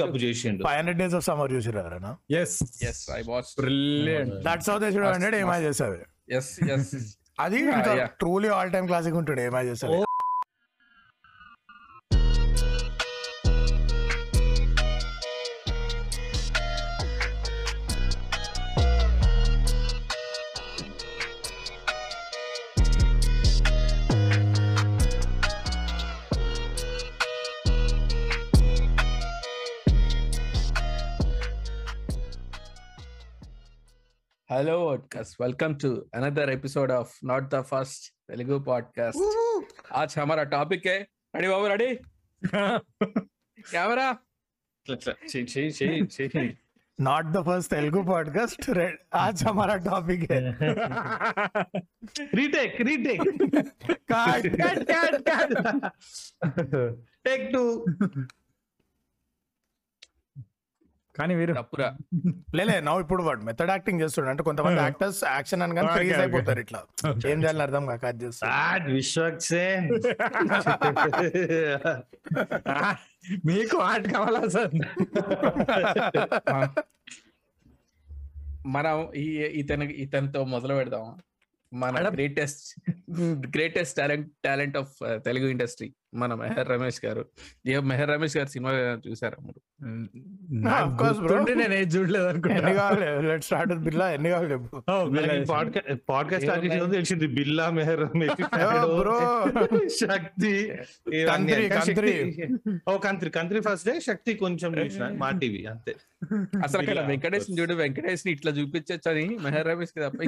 తప్పు చేసిండు. Five hundred days of summer చూసారు ఎవరైనా yes yes I watch brilliant that's how they should hundred ఏమై చేస్తారు ఎస్ ఎస్ అది. ట్రూలీ ఆల్ టైమ్ క్లాసిక్ ఉంటుంది ఏమై చేస్తారు podcast welcome to another episode of not the first Telugu podcast आज हमारा टॉपिक है। Ready Babu ready camera not the first Telugu podcast आज हमारा टॉपिक है। Retake retake cut cut cut take two కానీ వీరు లేలే నవ్వు ఇప్పుడు వాడు. మెథడ్ యాక్టింగ్ చేస్తుండే అంటే కొంతమంది యాక్టర్స్ యాక్షన్ అని కానీ Okay, ఫ్రీజ్. అయిపోతారు ఇట్లా. ఏం చేయాలని అర్థం కాక అది చేస్తారు. విశ్వక్సేన్ మీకు ఆట కావాలా సార్? మనం ఈ ఇతను ఇతనితో మొదలు పెడదాం మన. Greatest greatest talent talent of Telugu industry మన మెహర్ రమేష్ గారు. ఏ మెహర్ రమేష్ గారు సినిమా చూసారా మీరు? నేను ఏది చూడలేదు ఎన్ని అనుకుంటా కావాలి? లెట్ స్టార్ట్ విత్ బిల్లా ఎన్ని కావాలి Oh. పాడ్కాస్ట్ తెలిసింది బిల్లా మెహర్ బ్రో శక్తి ఓ కంత్రి కంత్రి ఫస్ట్ డే శక్తి కొంచెం చూసిన మా టీవీ అంతే. అసలు అక్కడ వెంకటేష్ చూడు వెంకటేష్ని ఇట్లా చూపించచ్చు అని మెహర్ రమేష్కి తప్ప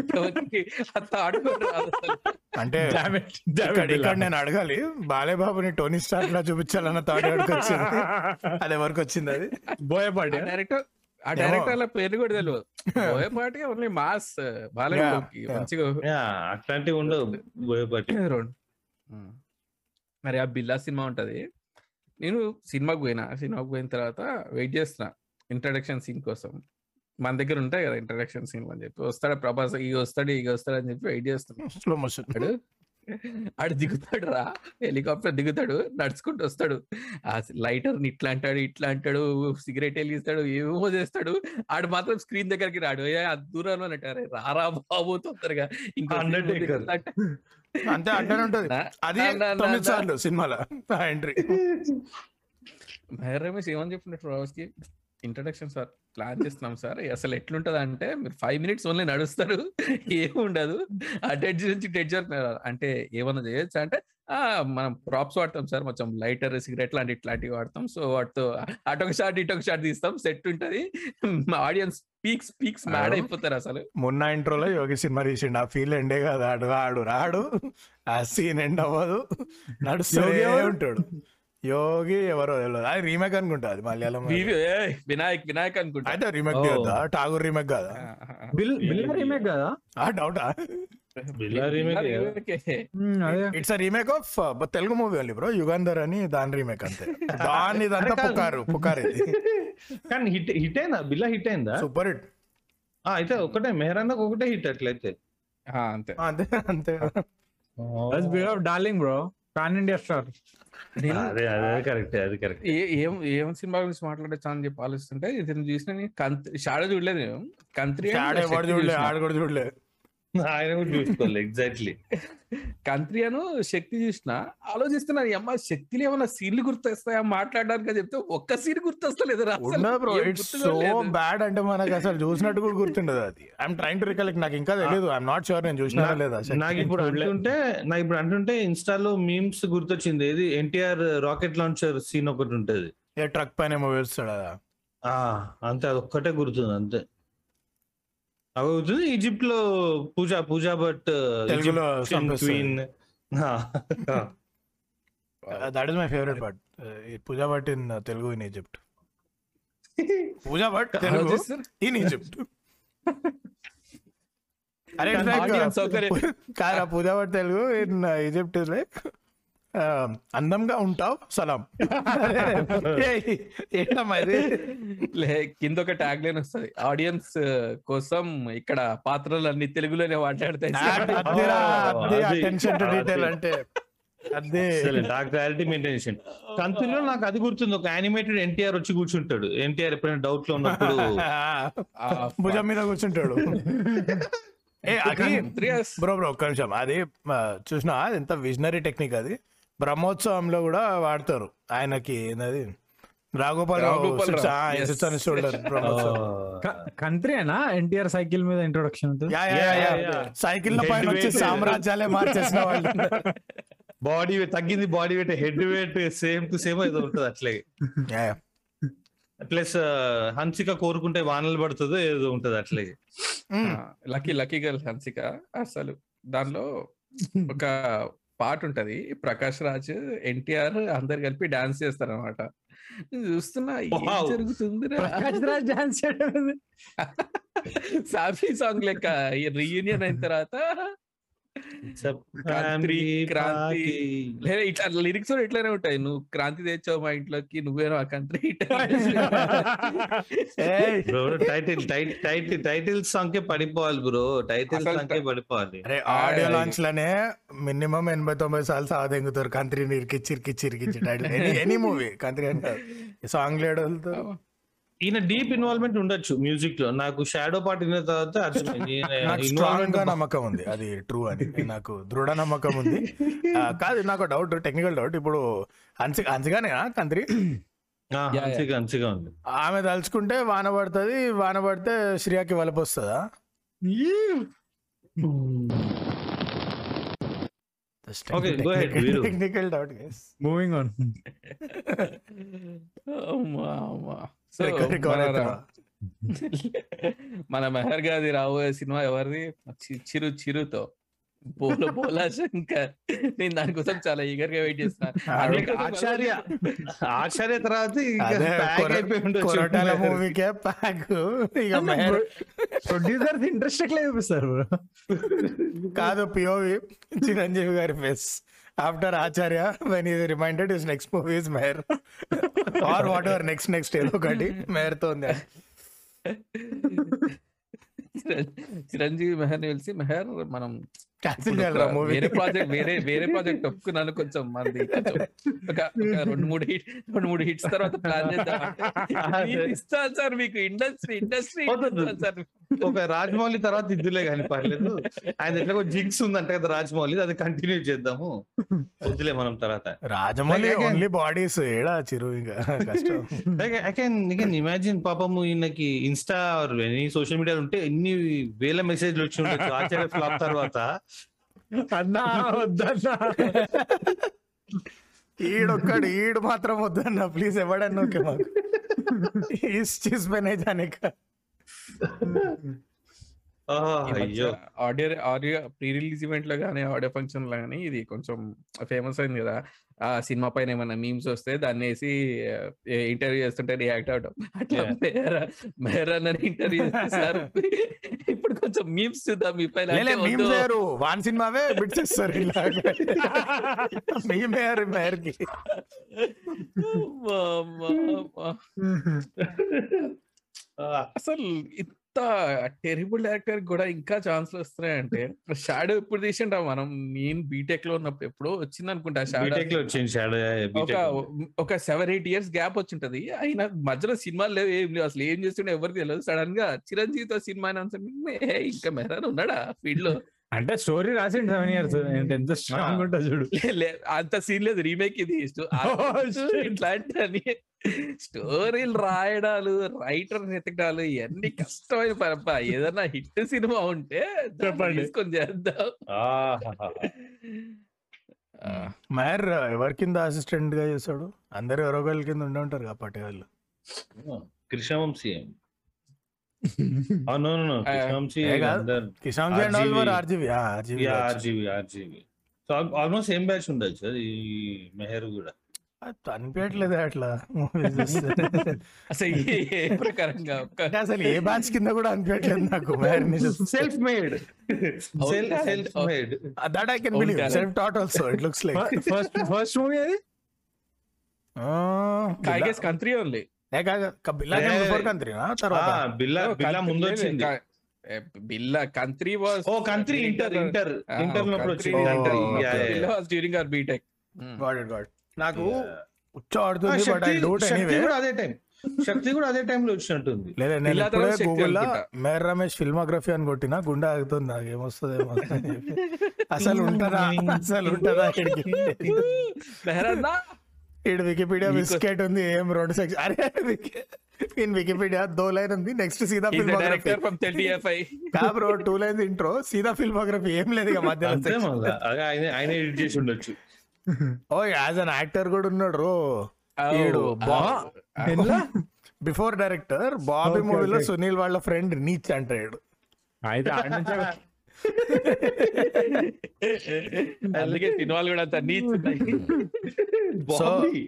అసలు. అంటే Damn it, damn ఇక్కడ it, ఇక్కడ బిల్లా. నేను బాలేబాబుని టోనీ స్టార్ లా చూపించాలన్న థాట్ ఎవరికి వచ్చింది? అది ఎవరికి వచ్చింది అది. బోయపాటి ఆ? డైరెక్టర్ ఆ ఏమో. డైరెక్టర్ పేరు కూడా తెలియదు. పోయేపాటి ఓన్లీ మాస్ బాలయ్యకి. మంచిగా అట్లాంటివి ఉండవు బోయపాటి. రెండు. మరి ఆ బిల్లా సినిమా ఉంటది. నేను సినిమాకు పోయినా. సినిమాకు పోయిన తర్వాత వెయిట్ చేస్తున్నా. ఇంట్రడక్షన్ సీన్ కోసం. మన దగ్గర ఉంటాయి కదా ఇంట్రడక్షన్ సీన్ అని చెప్పి. వస్తాడు ప్రభాస్ ఈ వస్తాడు ఈ వస్తాడు అని చెప్పి వెయిట్ చేస్తున్నా. స్లో మోషన్ ఆడు దిగుతాడు రా హెలికాప్టర్ దిగుతాడు నడుచుకుంటూ వస్తాడు. ఆ లైటర్ని ఇట్లా అంటాడు ఇట్లా అంటాడు సిగరెట్ వెలిగిస్తాడు ఏమో చేస్తాడు. ఆడు మాత్రం స్క్రీన్ దగ్గరికి రాడు. ఆ దూరంలో అంటారు రారా బాబు తొందరగా. ఇంకో అంటే- అంతే అంటేనే ఉంటది. నా- అది తొమ్మిది సార్లు సినిమాలో ఎంట్రీ. మెహర్ రమేష్ ఏమని చెప్పినట్టు రావస్కి ఇంట్రడక్షన్ సార్. ప్లాన్ చేస్తున్నాం సార్. అసలు ఎట్లుంటది అంటే మీరు ఫైవ్ మినిట్స్ ఓన్లీ నడుస్తారు. ఏం ఉండదు. ఆ డెడ్జ్ నుంచి డెడ్జ్ వరకు. అంటే ఏమన్నా చేయొచ్చు అంటే ఆ మనం ప్రాప్స్ వాడతాం సార్. కొంచెం లైటర్ సిగరెట్ లాంటి ఇట్లాంటివి వాడతాం. సో వాటితో అటొక షాట్ ఇటొక షాట్ తీస్తాం. సెట్ ఉంటది. ఆడియన్స్ పీక్స్ పీక్స్ మ్యాడ్ అయిపోతారు అసలు. మొన్న ఇంట్రోలో యోగి సినిమా తీసిండు. ఆ ఫీల్ ఎండే కదా. ఆడు ఆడు రాడు. ఆ సీన్ ఎండ్ అవ్వదు. ఎవరు? ఉంటాడు. యోగి ఎవరో తెలియదు అది రీమేక్ అనుకుంటా అది మలయాళం వినాయక్ వినాయక్ అనుకుంటా. అయితే రీమేక్. తీయొద్దా ఠాగూర్ రీమేక్ కదా. బిల్ బిల్లా రీమేక్ కదా? ఆ డౌటా? కదా? It's remake of Telugu movie only bro Yugandhar అని దాని రీమేక్ అంతే. దాని ఇదంతా కాదు. పుకారు పుకారు ఇది. కానీ హిట్ హిట్ అయిందా? బిల్లా హిట్ అయిందా? Super hit. ఆ, అయితే ఒకటే మెహరాన్నకు ఒకటే హిట్ అట్లయితే. ఆ, అంతే. అంతే అంతే. Darling bro pan India star. నేను అదే అదే కరెక్ట్ అది కరెక్ట్. ఏ- ఏం సినిమా గురించి మాట్లాడచ్చు అని చెప్పి ఆలోచిస్తుంటే ఇది చూసిన షాడో చూడలేదు నేను. కంత్రి and ఆడ ఎవడు శక్తి చూడలే చూసిన. ఆడు కూడా చూడలే. ఆయన కూడా చూసుకోవాలి ఎగ్జాక్ట్లీ కంత్రి అను శక్తి చూసిన ఆలోచిస్తున్నా ఈ అమ్మ శక్తిలో ఏమైనా సీన్లు గుర్తొస్తాయా మాట్లాడడానికి? చెప్తే ఒక్క సీన్ గుర్తొస్తలేదు సో. బ్యాడ్ అంటే మనకు అసలు చూసినట్టు కూడా గుర్తుండదు అది. ఐఎమ్ ట్రైంగ్ టు రికలెక్ట్ నాకు ఇంకా తెలియదు ఐఎమ్ నాట్ షూర్ నేను చూసినా లేదా నాకు ఇప్పుడు అంటుంటే నాకు ఇప్పుడు అంటుంటే ఇన్స్టాలో మీమ్స్ గుర్తొచ్చింది. ఏది? ఎన్టీఆర్ రాకెట్ లాంచర్ సీన్ ఒకటి ఉంటది. ఏ ట్రక్ పైన ఏమో వేస్తాడు అంతే అది ఒక్కటే గుర్తుంది అంతే. అవుతుంది ఈజిప్ట్లో పూజ పూజా బట్ తెలుగులో queen that is my favourite part Pooja Bhatt in Telugu in Egypt. Pooja Bhatt Telugu ఆలోచిస్తున్నా. In Egypt. అరే Pooja Bhatt Telugu in Egypt is like అందంగా ఉంటావు సలాం. ఏంటమ్మా ఇది? కింద ఒక ట్యాగ్ లైన్ వస్తుంది. ఆడియన్స్ కోసం ఇక్కడ పాత్రలు అన్ని తెలుగులోనే మాట్లాడతాయి. డీటెయిల్ అంటే. అదే. మెయింటైన్ కంతులో నాకు అది గుర్తుంది ఒక యానిమేటెడ్ ఎన్టీఆర్ వచ్చి కూర్చుంటాడు. ఎన్టీఆర్ ఎప్పుడైనా డౌట్లో ఉన్నప్పుడు. భుజం మీద కూర్చుంటాడు. ఏ అది బ్రో బ్రో ఒక్క నిమిషం. అది చూసిన ఎంత విజనరీ టెక్నిక్ అది. బ్రహ్మోత్సవంలో కూడా వాడతారు. ఆయనకి ఏంది రాఘోపాల్ కంట్రీనా ఎన్టీఆర్ సైకిల్ మీద ఇంట్రొడక్షన్. సైకిల్ పైన వచ్చి. సామ్రాజ్యాలే మార్చేసిన వాళ్ళు. బాడీ తగ్గింది body weight head weight same to same ఏదో ఉంటుంది అట్లే. ప్లస్ హన్సిక కోరుకుంటే వానలు పడుతుందో ఏదో ఉంటది అట్లే. Lucky lucky girl Hansika. అసలు దానిలో ఒక పాట ఉంటది ప్రకాష్ రాజ్ ఎన్టీఆర్ అందరు కలిపి డాన్స్ చేస్తారు అనమాట చూస్తున్నా ఏం Wow. జరుగుతుందిరా? ప్రకాష్ రాజ్ డాన్స్ సాఫీ సాంగ్ లెక్క ఈ రీయూనియన్ అయిన తర్వాత ఇట్లా లిరిక్స్ కూడా ఇట్లానే ఉంటాయి. నువ్వు క్రాంతి తెచ్చావు మా ఇంట్లోకి నువ్వేనో ఆ కంట్రీ. ఏయ్, టైటిల్ టైటిల్ టైటిల్ సాంగ్ కే పడిపోవాలి బ్రో టైటిల్ సాంగ్ కే పడిపోవాలి. అరే ఆడియో లాంచ్లోనే మినిమం ఎనభై తొంభై సార్లు సావదెంగుతారు కంత్రి ఇరికిచ్చి ఇరికిచ్చి ఇరికిచ్చి టైటిల్ ఎనీ మూవీ కంత్రి అంటే సాంగ్ లేడు వెళ్తారు ఈయన డీప్ ఇన్వాల్వ్మెంట్ ఉండొచ్చు మ్యూజిక్లో. నాకు షాడో పార్ట్ విన్న తర్వాత అర్థమైంది. నమ్మకం ఉంది. అది ట్రూ అని. నాకు దృఢ నమ్మకం ఉంది. కాదు నాకు డౌట్ టెక్నికల్ డౌట్. ఇప్పుడు అంచి అంచగానే కంత్రి ఆమె తలుచుకుంటే వాన పడుతుంది వాన పడితే శ్రీయాకి వలపు వస్తుందా? Okay, go ahead, Veeru. Technical doubt moving on అమ్మా మన- మెహర్ గారి రాబోయే సినిమా ఎవరిది? చి- చిరు చిరుతో. బోల బోలా శంకర్. నేను దానికోసం చాలా ఈగర్గా వెయిట్ చేస్తున్నా. ఆచార్య. ఆచార్య తర్వాత మూవీకే ప్యాక్. ప్రొడ్యూసర్ ఇంట్రెస్ట్ ఎట్లా చూపిస్తారు? కాదు పిఓవి చిరంజీవి గారి face. After Acharya when is reminded is next movie is Meher or whatever next next ఏదో ఒకటి మేర్తో ఉంది. చిరంజీవి మెహర్ తెలిసి మెహర్ మనం క్యాన్సిల్ ఒక వేరే ప్రాజెక్ట్ వేరే వేరే ప్రాజెక్ట్ ఒప్పుకున్నాను కొంచెం మంది. కొంచెం ఒక ఒక రెండు మూడు హిట్ రెండు మూడు హిట్స్ తర్వాత ప్లాన్ చేద్దాం అంటే, "మీరు ఇస్తాను సార్ మీకు. Industry industry. సార్. ఒక రాజమౌళి తర్వాత ఇద్దులే కానీ పర్లేదు. ఆయన ఎట్లా జింక్స్ ఉందంట కదా రాజమౌళి అది కంటిన్యూ చేద్దాము. వద్దులే మనం తర్వాత. రాజమౌళి ఓన్లీ బాడీస్ ఏడా చిరు ఇంకా? I can I can imagine పాపము ఈయనకి ఇన్స్టా ఎనీ సోషల్ మీడియా ఉంటే ఎన్ని వేల మెసేజ్లు వచ్చి ఉండొచ్చు. ఆచార్య ఫ్లాప్ తర్వాత. అన్నా వద్దన్నా. ఈడొక్కడు ఈడు మాత్రం వద్దన్న. ప్లీజ్ ఎవడన్నా ఓకే మాకు. చీజ్ పైన జానేక ఆడియో ఆడియో ప్రీ రిలీజ్ ఈవెంట్లో కానీ ఆడియో ఫంక్షన్లో కానీ ఇది కొంచెం ఫేమస్ అయింది కదా. ఆ సినిమా పైన ఏమైనా మీమ్స్ వస్తే దాన్ని వేసి ఇంటర్వ్యూ చేస్తుంటే రియాక్ట్ అవడం అట్లా. మేరా మేరా అని ఇంటర్వ్యూ చేస్తారు. ఇప్పుడు కొంచెం మీమ్స్ చూద్దాం మీ పైన. వాన్ సినిమావే బిట్స్ ఇస్తారు. ఆ, అసలు టెరిబుల్ యాక్టర్ కూడా ఇంకా ఛాన్స్ వస్తున్నాయంటే షాడో ఎప్పుడు తీసిండా మనం? నేను బీటెక్లో ఉన్నప్పుడు ఎప్పుడో వచ్చింది అనుకుంటా షాడో. బీటెక్లో వచ్చింది షాడో ఒక సెవెన్ ఎయిట్ ఇయర్స్ గ్యాప్ వచ్చింటది. అయినా మధ్యలో సినిమాలు లేవు ఏం లేవు. అసలు ఏం చేస్తుండే ఎవరికి తెలియదు సడన్గా చిరంజీవితో సినిమా అనౌన్స్ ఇంకా మెహరాన్ ఉన్నాడా ఫీల్డ్లో అంటే స్టోరీ రాసిండు సెవెన్ ఇయర్స్. ఎంత స్ట్రాంగ్ ఉంటుంది చూడు. అంత సీన్ లేదు. రీమేక్ ఇది. Oh, shit. స్టోరీలు రాయడాలు రైటర్ వెతకడాలు ఇవన్నీ కష్టమైన పరప ఏదన్నా హిట్ సినిమా ఉంటే. తీసుకొని చేద్దాం. మేర్ ఎవరి కింద అసిస్టెంట్గా చేశాడు? అందరు ఎవరో ఒకరి కింద ఉండి ఉంటారు కదా పట్టేవాళ్ళు కృష్ణవంశీ ఆల్మోస్ట్ సేమ్ బ్యాచ్ ఉండొచ్చు అది ఈ మెహర్ కూడా. అనిపించట్లేదు అట్లా. అసలు ఏ- ప్రకారంగా అసలు ఏ బ్యాచ్ కింద కూడా అనిపించట్లేదు నాకు self made. Self made that I can believe. Self taught also it looks like first first movie అది? కాగేస్ కంట్రీ ఓన్లీ బిల్లా ఏ- బిఫోర్ కంత్రీనా తర్వాత? బిల్లా బిల్లా ముందు వచ్చింది Billa Kantri was oh Kantri inter inter inter వచ్చింది. Billa during BTech god it god నాకు ఉచ్చ ఆ, ఆడుతుంది బట్ ఐ శక్తి డోట్ శక్తి ఎనీవే కూడా అదే టైం. శక్తి కూడా అదే టైంలో వచ్చినట్టుంది. లేదా నేను ఇప్పుడే గూగుల్లో. మేర్ రమేష్ ఫిల్మోగ్రఫీ అని కొట్టినా గుండె ఆగుతుంది నాకు ఏమొస్తుంది అసలు ఉంటదా? అసలు ఉంటదా? ఇక్కడ వికీపీడియా బిస్కెట్ ఉంది ఏం రెండు సెక్షన్ అరే ఇన్ వికీపీడియా దో లైన్ ఉంది నెక్స్ట్ సీదా ఫిల్మోగ్రఫీ. డైరెక్టర్ ఫ్రమ్ ఎఫ్ఐ కా బ్రో టూ లైన్స్ ఇంట్రో సీదా ఫిల్మోగ్రఫీ ఏం లేదు ఇక మధ్యలో ఆయన ఎడిట్ చేసి ఉండొచ్చు. ఓ యాజ్ అన్ యాక్టర్ కూడా ఉన్నాడు రో Oh, ఎట్లా? బిఫోర్ డైరెక్టర్ బాబీ మూవీలో. సునీల్ వాళ్ళ ఫ్రెండ్ నీచ్ అంటాడు అయితే అందుకే సినిమాలు కూడా అంత నీచ్. వాడి.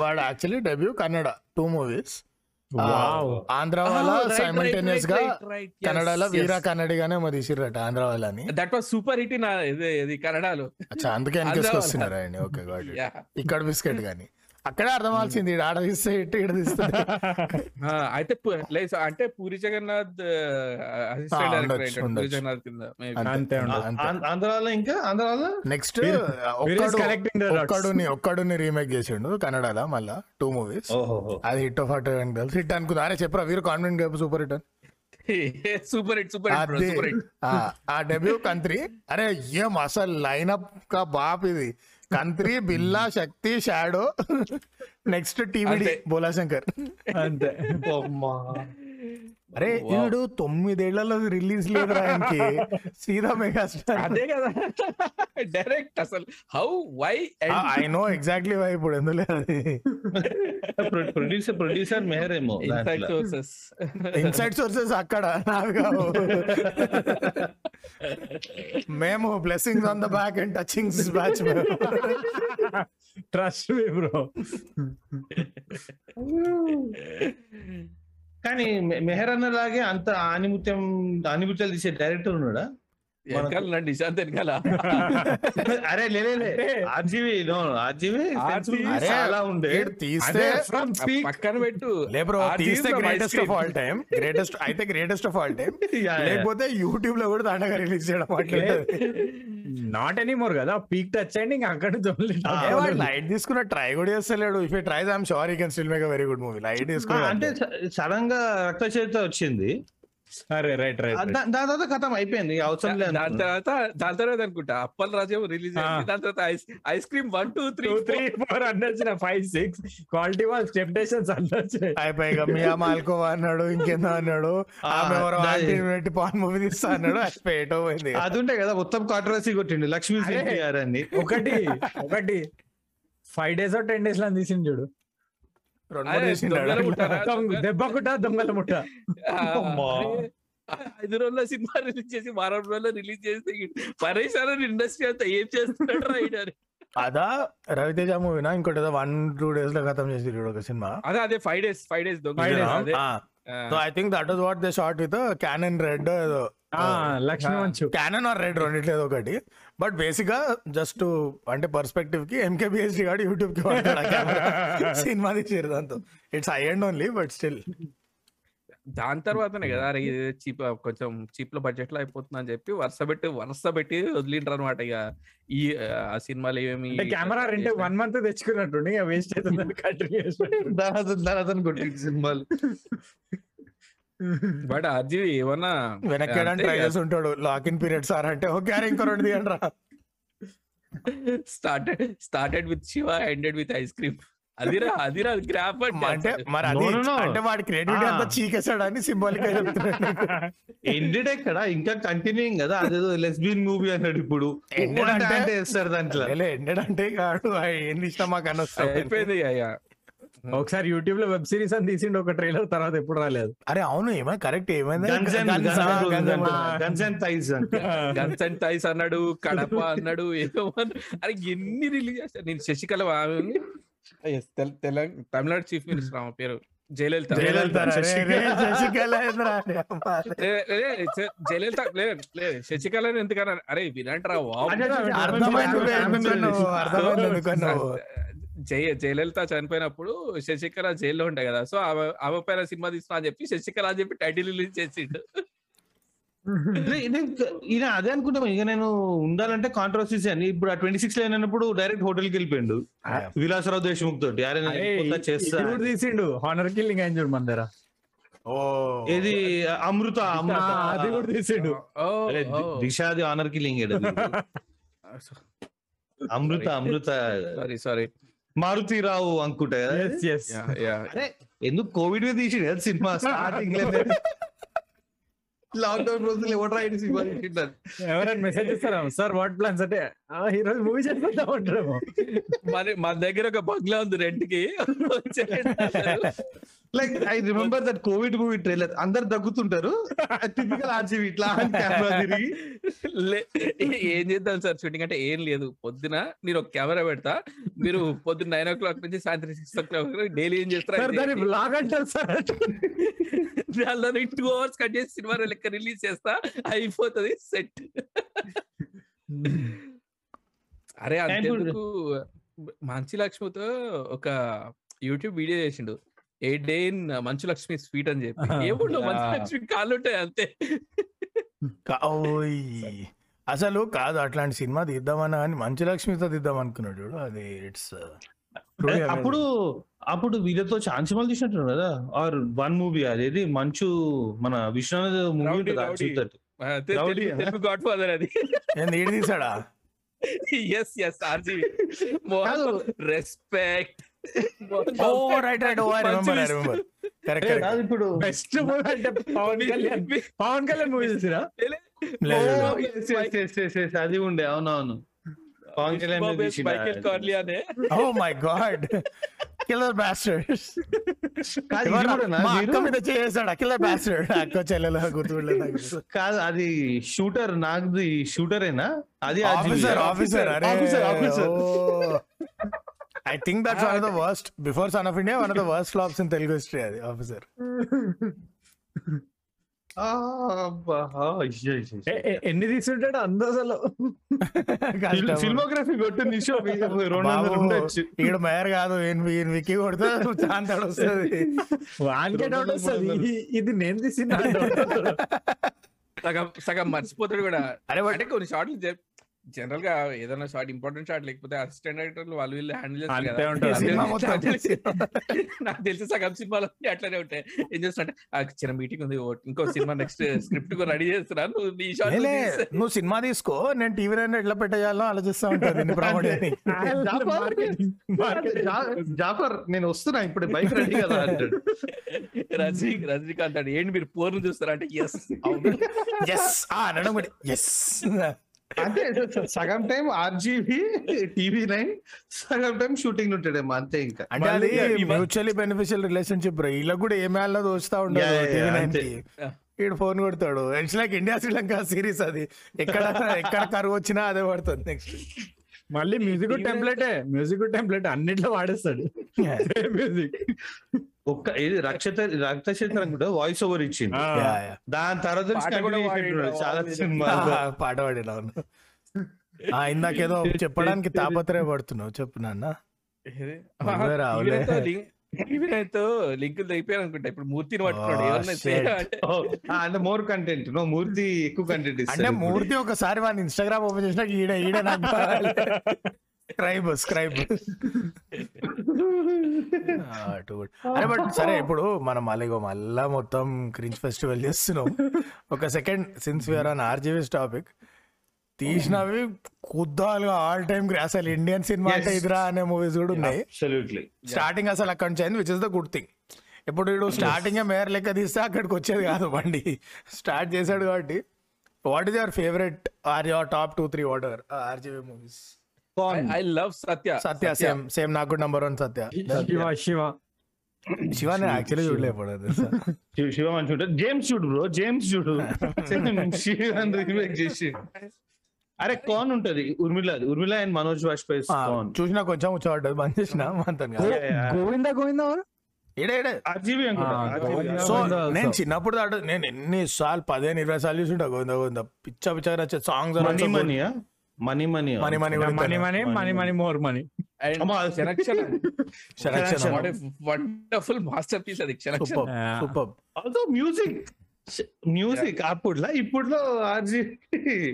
వాడు actually debut Kannada two movies Andhra వాళ్ళ సైమల్టేనియస్గా కన్నడలో వీరా కన్నడిగానే మరి తీసిర్రట ఆంధ్ర వాళ్ళని that was super hit in ఇది కన్నడలో. అచ్చా అందుకే ఆంధ్ర వెనకేసుకు వాళ్ళ. వస్తున్నారు ఆయన ఓకే ఇక్కడ బిస్కెట్ గానీ. అక్కడే అర్థం అవ్వాల్సింది ఈడ ఆడ తీస్తే ఇటు ఇక్కడ తీస్తే. అయితే లేదు అంటే పూరి జగన్నాథ్ అసిస్టెంట్ డైరెక్టర్ పూరి కింద. అంతే. ఆంధ్రాలో ఇంకా ఆంధ్రాలో? నెక్స్ట్. ఒక్కడుని ఒక్కడుని రీమేక్ చేసిండు కన్నడలో మళ్ళా టూ మూవీస్ ఓహో అది హిట్ ఆఫ్ హార్ట్ అని తెలుసు. హిట్ అనుకుందా? అరే చెప్పరా వీరు కాన్ఫిడెంట్గా సూపర్ హిట్ అని. సూపర్ హిట్ సూపర్ హిట్ అది సూపర్ హిట్. ఆ- డెబ్యూ కంత్రి. అరే ఏం అసలు లైనప్ కా బాప్ ఇది కంత్రి బిల్లా శక్తి షాడో. నెక్స్ట్ టీవీడి అంతే. బోలా శంకర్ అంతే అరే వీడు తొమ్మిదేళ్ళలో రిలీజ్ లేదు ఆయనకి. సీదా మెగాస్టార్. అదే కదా. డైరెక్ట్ అసలు. How why I know exactly why ఇప్పుడు ఎందుకు లేదు అది ప్రొడ్యూసర్ ప్రొడ్యూసర్ మెహర్ ఏమో ఇన్సైడ్. సోర్సెస్ ఇన్సైడ్ సోర్సెస్ అక్కడ నాకు. మేము blessings on the back and touchings batch trust me bro కానీ మె- మెహర్ అన్న లాగే అంత ఆనిముత్యం ఆనిముత్యాలు తీసే డైరెక్టర్ ఉన్నాడా? వెనకాల నిశాంత్ వెనకాల. అరే లే లే, లే. ఆర్జీవి నో ఆర్జీవి చాలా ఉండే. తీస్తే పక్కన పెట్టు. లే బ్రో RGB తీస్తే greatest. Of all time greatest అయితే గ్రేటెస్ట్ ఆఫ్ ఆల్ టైం. లేకపోతే యూట్యూబ్లో కూడా దండగా రిలీజ్ చేయడం. నాట్ ఎనీ మోర్ కదా పీక్ టచ్ అయ్యండి ఇంకా అక్కడ ఏ వాడు లైట్ తీసుకున్న ట్రై కూడా చేస్తలేడు. If try I'm sure you can still make very good movie light ఆ, తీసుకుని అంటే సడన్గా రక్త చేత వచ్చింది. రైట్ రైట్ దాని తర్వాత కథం అయిపోయింది అవసరం లేదు. దాని తర్వాత దాని తర్వాత అనుకుంటా అప్పల్ రాజేమో రిలీజ్ అయింది. దాని తర్వాత ice ice cream one two three three four అన్నొచ్చిన five six. Kwality Wall's temptations అన్నొచ్చినాయి అయిపోయి మియా మాల్కోవా అన్నాడు ఇంకేందో అన్నాడు. ఆమె ఎవరో పెట్టి పాన్ మూవీ తీస్తా అన్నాడు పోయింది అది ఉంటే కదా మొత్తం కాంట్రవర్సీ కొట్టిండు లక్ష్మీ అరే. సింగ్ గారు అని ఒకటి ఒకటి. ఫైవ్ డేస్ టెన్ డేస్లో తీసింది చూడు. చేసిండు దొంగల ముట్ట. ఐదు రోజుల సినిమా రిలీజ్ చేసి వారం రోజుల్లో రిలీజ్ చేసి పరేషాన్ ఇండస్ట్రీ అంతా ఏం చేస్తున్నాడు రైడర్ అదా రవితేజ మూవీనా? ఇంకోటి ఏదో వన్ టూ డేస్లో ఖతం చేసి ఒక సినిమా. అదే అదే five days five days so I think that was what they shot with Canon Red ఏదో. ఆ, లక్ష్మీ మంచు. క్యానన్ ఆర్ రెడ్ రెండిట్లో ఏదో ఒకటి. బట్ బేసిక్గా జస్ట్ అంటే పర్స్పెక్టివ్కి ఎంకేబిఎస్డి గాడు యూట్యూబ్కి. సినిమా తీసారు దాంతో. It's I and only but still దాని తర్వాతనే కదా అరే ఇది చీప్ కొంచెం చీప్లో బడ్జెట్లో అయిపోతుంది అని చెప్పి వరుస పెట్టి వరుస పెట్టి వదిలింటారు అనమాట ఇక ఈ ఆ సినిమాలు ఏమి కెమెరా రెంట్ వన్ మంత్ తెచ్చుకున్నట్టు ఇక వేస్ట్ అవుతుంది కంటిన్యూ దాని కొట్టిండు సినిమాలు. బట్ అర్జీవి ఏమన్నా వెనక్కి ట్రై. చేసి ఉంటాడు లాక్ ఇన్ పీరియడ్ సార్ అంటే ఓకే అరే ఇంకో రెండు తీయండి రా. Started started with Shiva ended with ice cream. అదిరా అదిరా గ్రాఫ్ అంటే మరి అది. అంటే వాడి క్రియేటివిటీ ఆ. అంతా చీకేసాడు అని సింబాలిక్గా చెప్తున్నాడు. ఎండెడ్ ఎక్కడ? ఇంకా కంటిన్యూయింగ్ కదా? అదేదో లెస్బియన్ మూవీ అన్నాడు ఇప్పుడు. Ended అంటే వేస్తారు దాంట్లో? ఎండెడ్ అంటే ఆ ఏంది ఇష్టం మాకు అని అయిపోయింది ఇక ఒకసారి యూట్యూబ్లో వెబ్ సిరీస్ అని తీసిండు ఒక ట్రైలర్ తర్వాత ఎప్పుడు రాలేదు. అరే అవును ఏమైనా కరెక్ట్ ఏమైంది? Guns and thighs guns and thighs అన్నాడు కడప అన్నాడు ఏదో. అరే ఎన్ని రిలీజ్ చేస్తారు నేను శశికళ ఆమె తమిళనాడు చీఫ్ మినిస్టర్ ఆమె పేరు. జయలలిత. జయలలిత లేదు లేదు శశికళ ఎందుకన్నా అరే వినంటరా జయ జయలలిత చనిపోయినప్పుడు శశికళ జైల్లో ఉండే కదా. సో ఆమె ఆమె పైన సినిమా తీస్తున్నా అని చెప్పి శశికళ అని చెప్పి టైటిల్ రిలీజ్ చేసిండు. ఈయన అదే అనుకుంటా ఇక నేను ఉండాలంటే కాంట్రవర్సీస్ అని ఇప్పుడు ఆ ట్వంటీ సిక్స్లో అయినప్పుడు డైరెక్ట్ హోటల్కి వెళ్ళిపోయిండు. విలాసరావు దేశముఖ్ తోటి. అరే నేను అరే, వెళ్ళిపోతా, ఇది చేస్తా. కూడా తీసిండు. హానర్ కిల్లింగ్ ఆయన చూడు మన దగ్గర. ఓ. ఏది? అమృత అమృత అది కూడా తీసిండు. దిశాది ఆనర్ కిల్లింగ్ అమృత అమృత. సారీ సారీ మారుతిరావు అనుకుంటా ఎందుకు కోవిడ్ మీద తీసి కదా సినిమా స్టార్టింగ్ లాక్డౌన్ రోజులు ఎవరు ఎవరైనా మెసేజ్ ఇస్తారా? సార్ వాట్ ప్లాన్స్ అంటే "ఆ, ఈ రోజు మూవీ చేస్తా ఉంటారేమో మరి మన దగ్గర ఒక బంగ్లా ఉంది రెంట్కి like I remember that Covid movie trailer అందరు దగ్గుతుంటారు. టిపికల్ ఆర్జీవి ఇట్లా కెమెరా తిరిగి. లే- ఏం చేద్దాం సార్? షూటింగ్ అంటే ఏం లేదు. పొద్దున నేను ఒక కెమెరా పెడతా. మీరు పొద్దున్న నైన్ ఓ క్లాక్ నుంచి సాయంత్రం సిక్స్ ఓ క్లాక్ డైలీ ఏం సార్ దాన్ని చేస్తారు బ్లాగ్ అంటారు సార్. దానిలో టూ అవర్స్ కట్ చేసి సినిమా లెక్క రిలీజ్ చేస్తా. అయిపోతుంది సెట్ అరే అంతెందుకు? మంచి లక్ష్మితో ఒక యూట్యూబ్ వీడియో చేసిండు. A day in Manchu Lakshmi sweet అని చెప్పి. ఏముండవు మంచు. లక్ష్మి కాళ్ళు ఉంటాయి అంతే అసలు కాదు అట్లాంటి సినిమా తీద్దామన్నా కానీ మంచు లక్ష్మితో తీద్దాం అనుకున్నాడు చూడు. అది ఇట్స్ అప్పుడు అప్పుడు వీళ్ళతో ఛాన్స్ సినిమాలు తీసినట్టు కదా? ఆర్ వన్ మూవీ అదేది మంచు మన విశ్వనాథ్ మూవీ ఉంటుంది తెలుగు- గాడ్ ఫాదర్ అది. ఏంది ఈడు తీసాడా ఎస్ ఎస్ ఆర్జీవి కాదు. Respect oh right right oh I remember I remember correct correct కాదు ఇప్పుడు. బెస్ట్ మూవీ అంటే పవన్ కళ్యాణ్. పవన్ కళ్యాణ్ మూవీ చూసిరా? లేదు. Oh, yes, yes, yes, yes, yes, అది ఉండే అవునవును పవన్ కళ్యాణ్ మీద తీసిన- మైకేల్ కార్లీ అనే oh my god killer bastards కాదు, ఇది కూడానా? మా అక్క మీరు- మీద చేసాడు? కిల్లర్ బాస్టర్డ్ అక్క చెల్లెల గుర్తులేదు నాకు. కాదు అది షూటర్ నాది షూటరేనా? అది ఆఫీసర్ ఆఫీసర్ అరే. Officer officer I think that's one of the worst before son of India one of the worst flops in Telugu history అది ఆఫీసర్ ఎన్ని తీసుంటాడు అందసలు ఫిల్మోగ్రఫీ కొట్టింది ఇక్కడ మేర కాదు వికి కొడితే దాని తడ వస్తుంది. వానికే డౌట్ వస్తుంది. ఇది నేను తీసిన సగం సగం మర్చిపోతాడు కూడా. అరే కొన్ని షార్ట్లు జనరల్గా ఏదైనా షార్ట్ ఇంపార్టెంట్ షార్ట్ లేకపోతే అసిస్టెంట్ డైరెక్టర్లు వాళ్ళు వీళ్ళు హ్యాండిల్ నాకు తెలిసి- నాకు తెలిసి సగం సినిమాలు అట్లనే ఉంటాయి. ఏం చేస్తున్నా ఆ చిన్న మీటింగ్ ఉంది ఓ- ఇంకో సినిమా నెక్స్ట్ స్క్రిప్ట్ రెడీ చేస్తున్నా నువ్వు నీ ఏలే, నువ్వు సినిమా తీసుకో నేను టీవీ నైన్ ఎట్లా పెట్టేయాలో ఆలోచిస్తా ఉంటాను జాఫర్ నేను వస్తున్నా ఇప్పుడు బైక్ రెడీ కదా అంటాడు. రజనీ రజనీకాంత్ అంటే ఏంటి మీరు పోర్ను చూస్తారా అంటే ఎస్ ఎస్ కూడా ఎస్ అంటే సగం టైం ఆర్జీబీ టీవీ నైన్ సగం టైం షూటింగ్ ఉంటాడేమో అంతే ఇంకా. అంటే అది మ్యూచువల్లీ బెనిఫిషియల్ రిలేషన్షిప్ బ్రో వీళ్ళకి కూడా ఏ మేళ దోస్తా ఉండదు టీవీ నైన్ వీడు ఫోన్ కొడతాడు. It's like India Sri Lanka series అది. ఎక్కడ ఎక్కడ కరువు వచ్చినా అదే పడుతుంది. నెక్స్ట్ మళ్ళీ మ్యూజిక్ టెంప్లెటే మ్యూజిక్ టెంప్లెట్ అన్నిట్లో వాడేస్తాడు. మ్యూజిక్. ఒక్క ఇది రక్షత రక్త చిత్రం కూడా వాయిస్ ఓవర్ ఇచ్చింది దాని తర్వాత చాలా వాడు సినిమాలు పాట పాడినా ఇందాకేదో చెప్పడానికి తాపత్రయ పడుతున్నావు చెప్పు నాన్న. నువ్వే రావులే. తో లింకులు తెగిపోయారు అనుకుంటా. ఇప్పుడు మూర్తిని పట్టుకోండి అంటే మోర్ కంటెంట్ నో మూర్తి ఎక్కువ కంటెంట్ అంటే మూర్తి ఒకసారి వాడిని ఇన్స్టాగ్రామ్ ఓపెన్ చేసినా ఈడ ఈడ నాకు స్క్రైబ్ స్క్రైబ్ అరే బట్ సరే ఇప్పుడు మనం అలాగో మళ్ళా మొత్తం క్రింజ్ ఫెస్టివల్ చేస్తున్నాం. ఒక second since we're on RGV's topic తీసినవి కుద్దాలుగా ఆల్ టైమ్ అసలు ఇండియన్ సినిమా అంటే. ఇదిరా అనే మూవీస్ కూడా ఉన్నాయి. అబ్సల్యూట్లీ స్టార్టింగ్ అసలు అక్కడి నుంచి అయింది which is the good thing ఇప్పుడు వీడు స్టార్టింగ్ మేయర్ లెక్క తీస్తే అక్కడికి వచ్చేది కాదు బండి. స్టార్ట్ చేశాడు కాబట్టి. What is your favourite or your top two three whatever RGV movies I love Satya Satya same same నాకు నంబర్ వన్ సత్య శివ శివ శివ నేను యాక్చువల్లీ శివ మంచి జేమ్స్ చూడు బ్రో జేమ్స్ చూడు. శివ రీమేక్ చేసి అరే కాన్ ఉంటది. ఉర్మిళ ఉర్మిళ అండ్ మనోజ్ వాజ్పేయి కాన్ చూసినా కొంచెం వచ్చేవాడు బంద్ చేసిన గోవింద గోవింద. సో నేను. చిన్నప్పుడు దాడు నేను ఎన్ని సార్లు పదిహేను ఇరవై సార్లు చూసింటా గోవింద గోవింద. పిచ్చ పిచ్చగా నచ్చే songs money మనీయా money money money money money money money money more money. Wonderful masterpiece అది మ్యూజిక్ మ్యూజిక్ అప్పుడులా ఇప్పుడులో ఆర్జీ.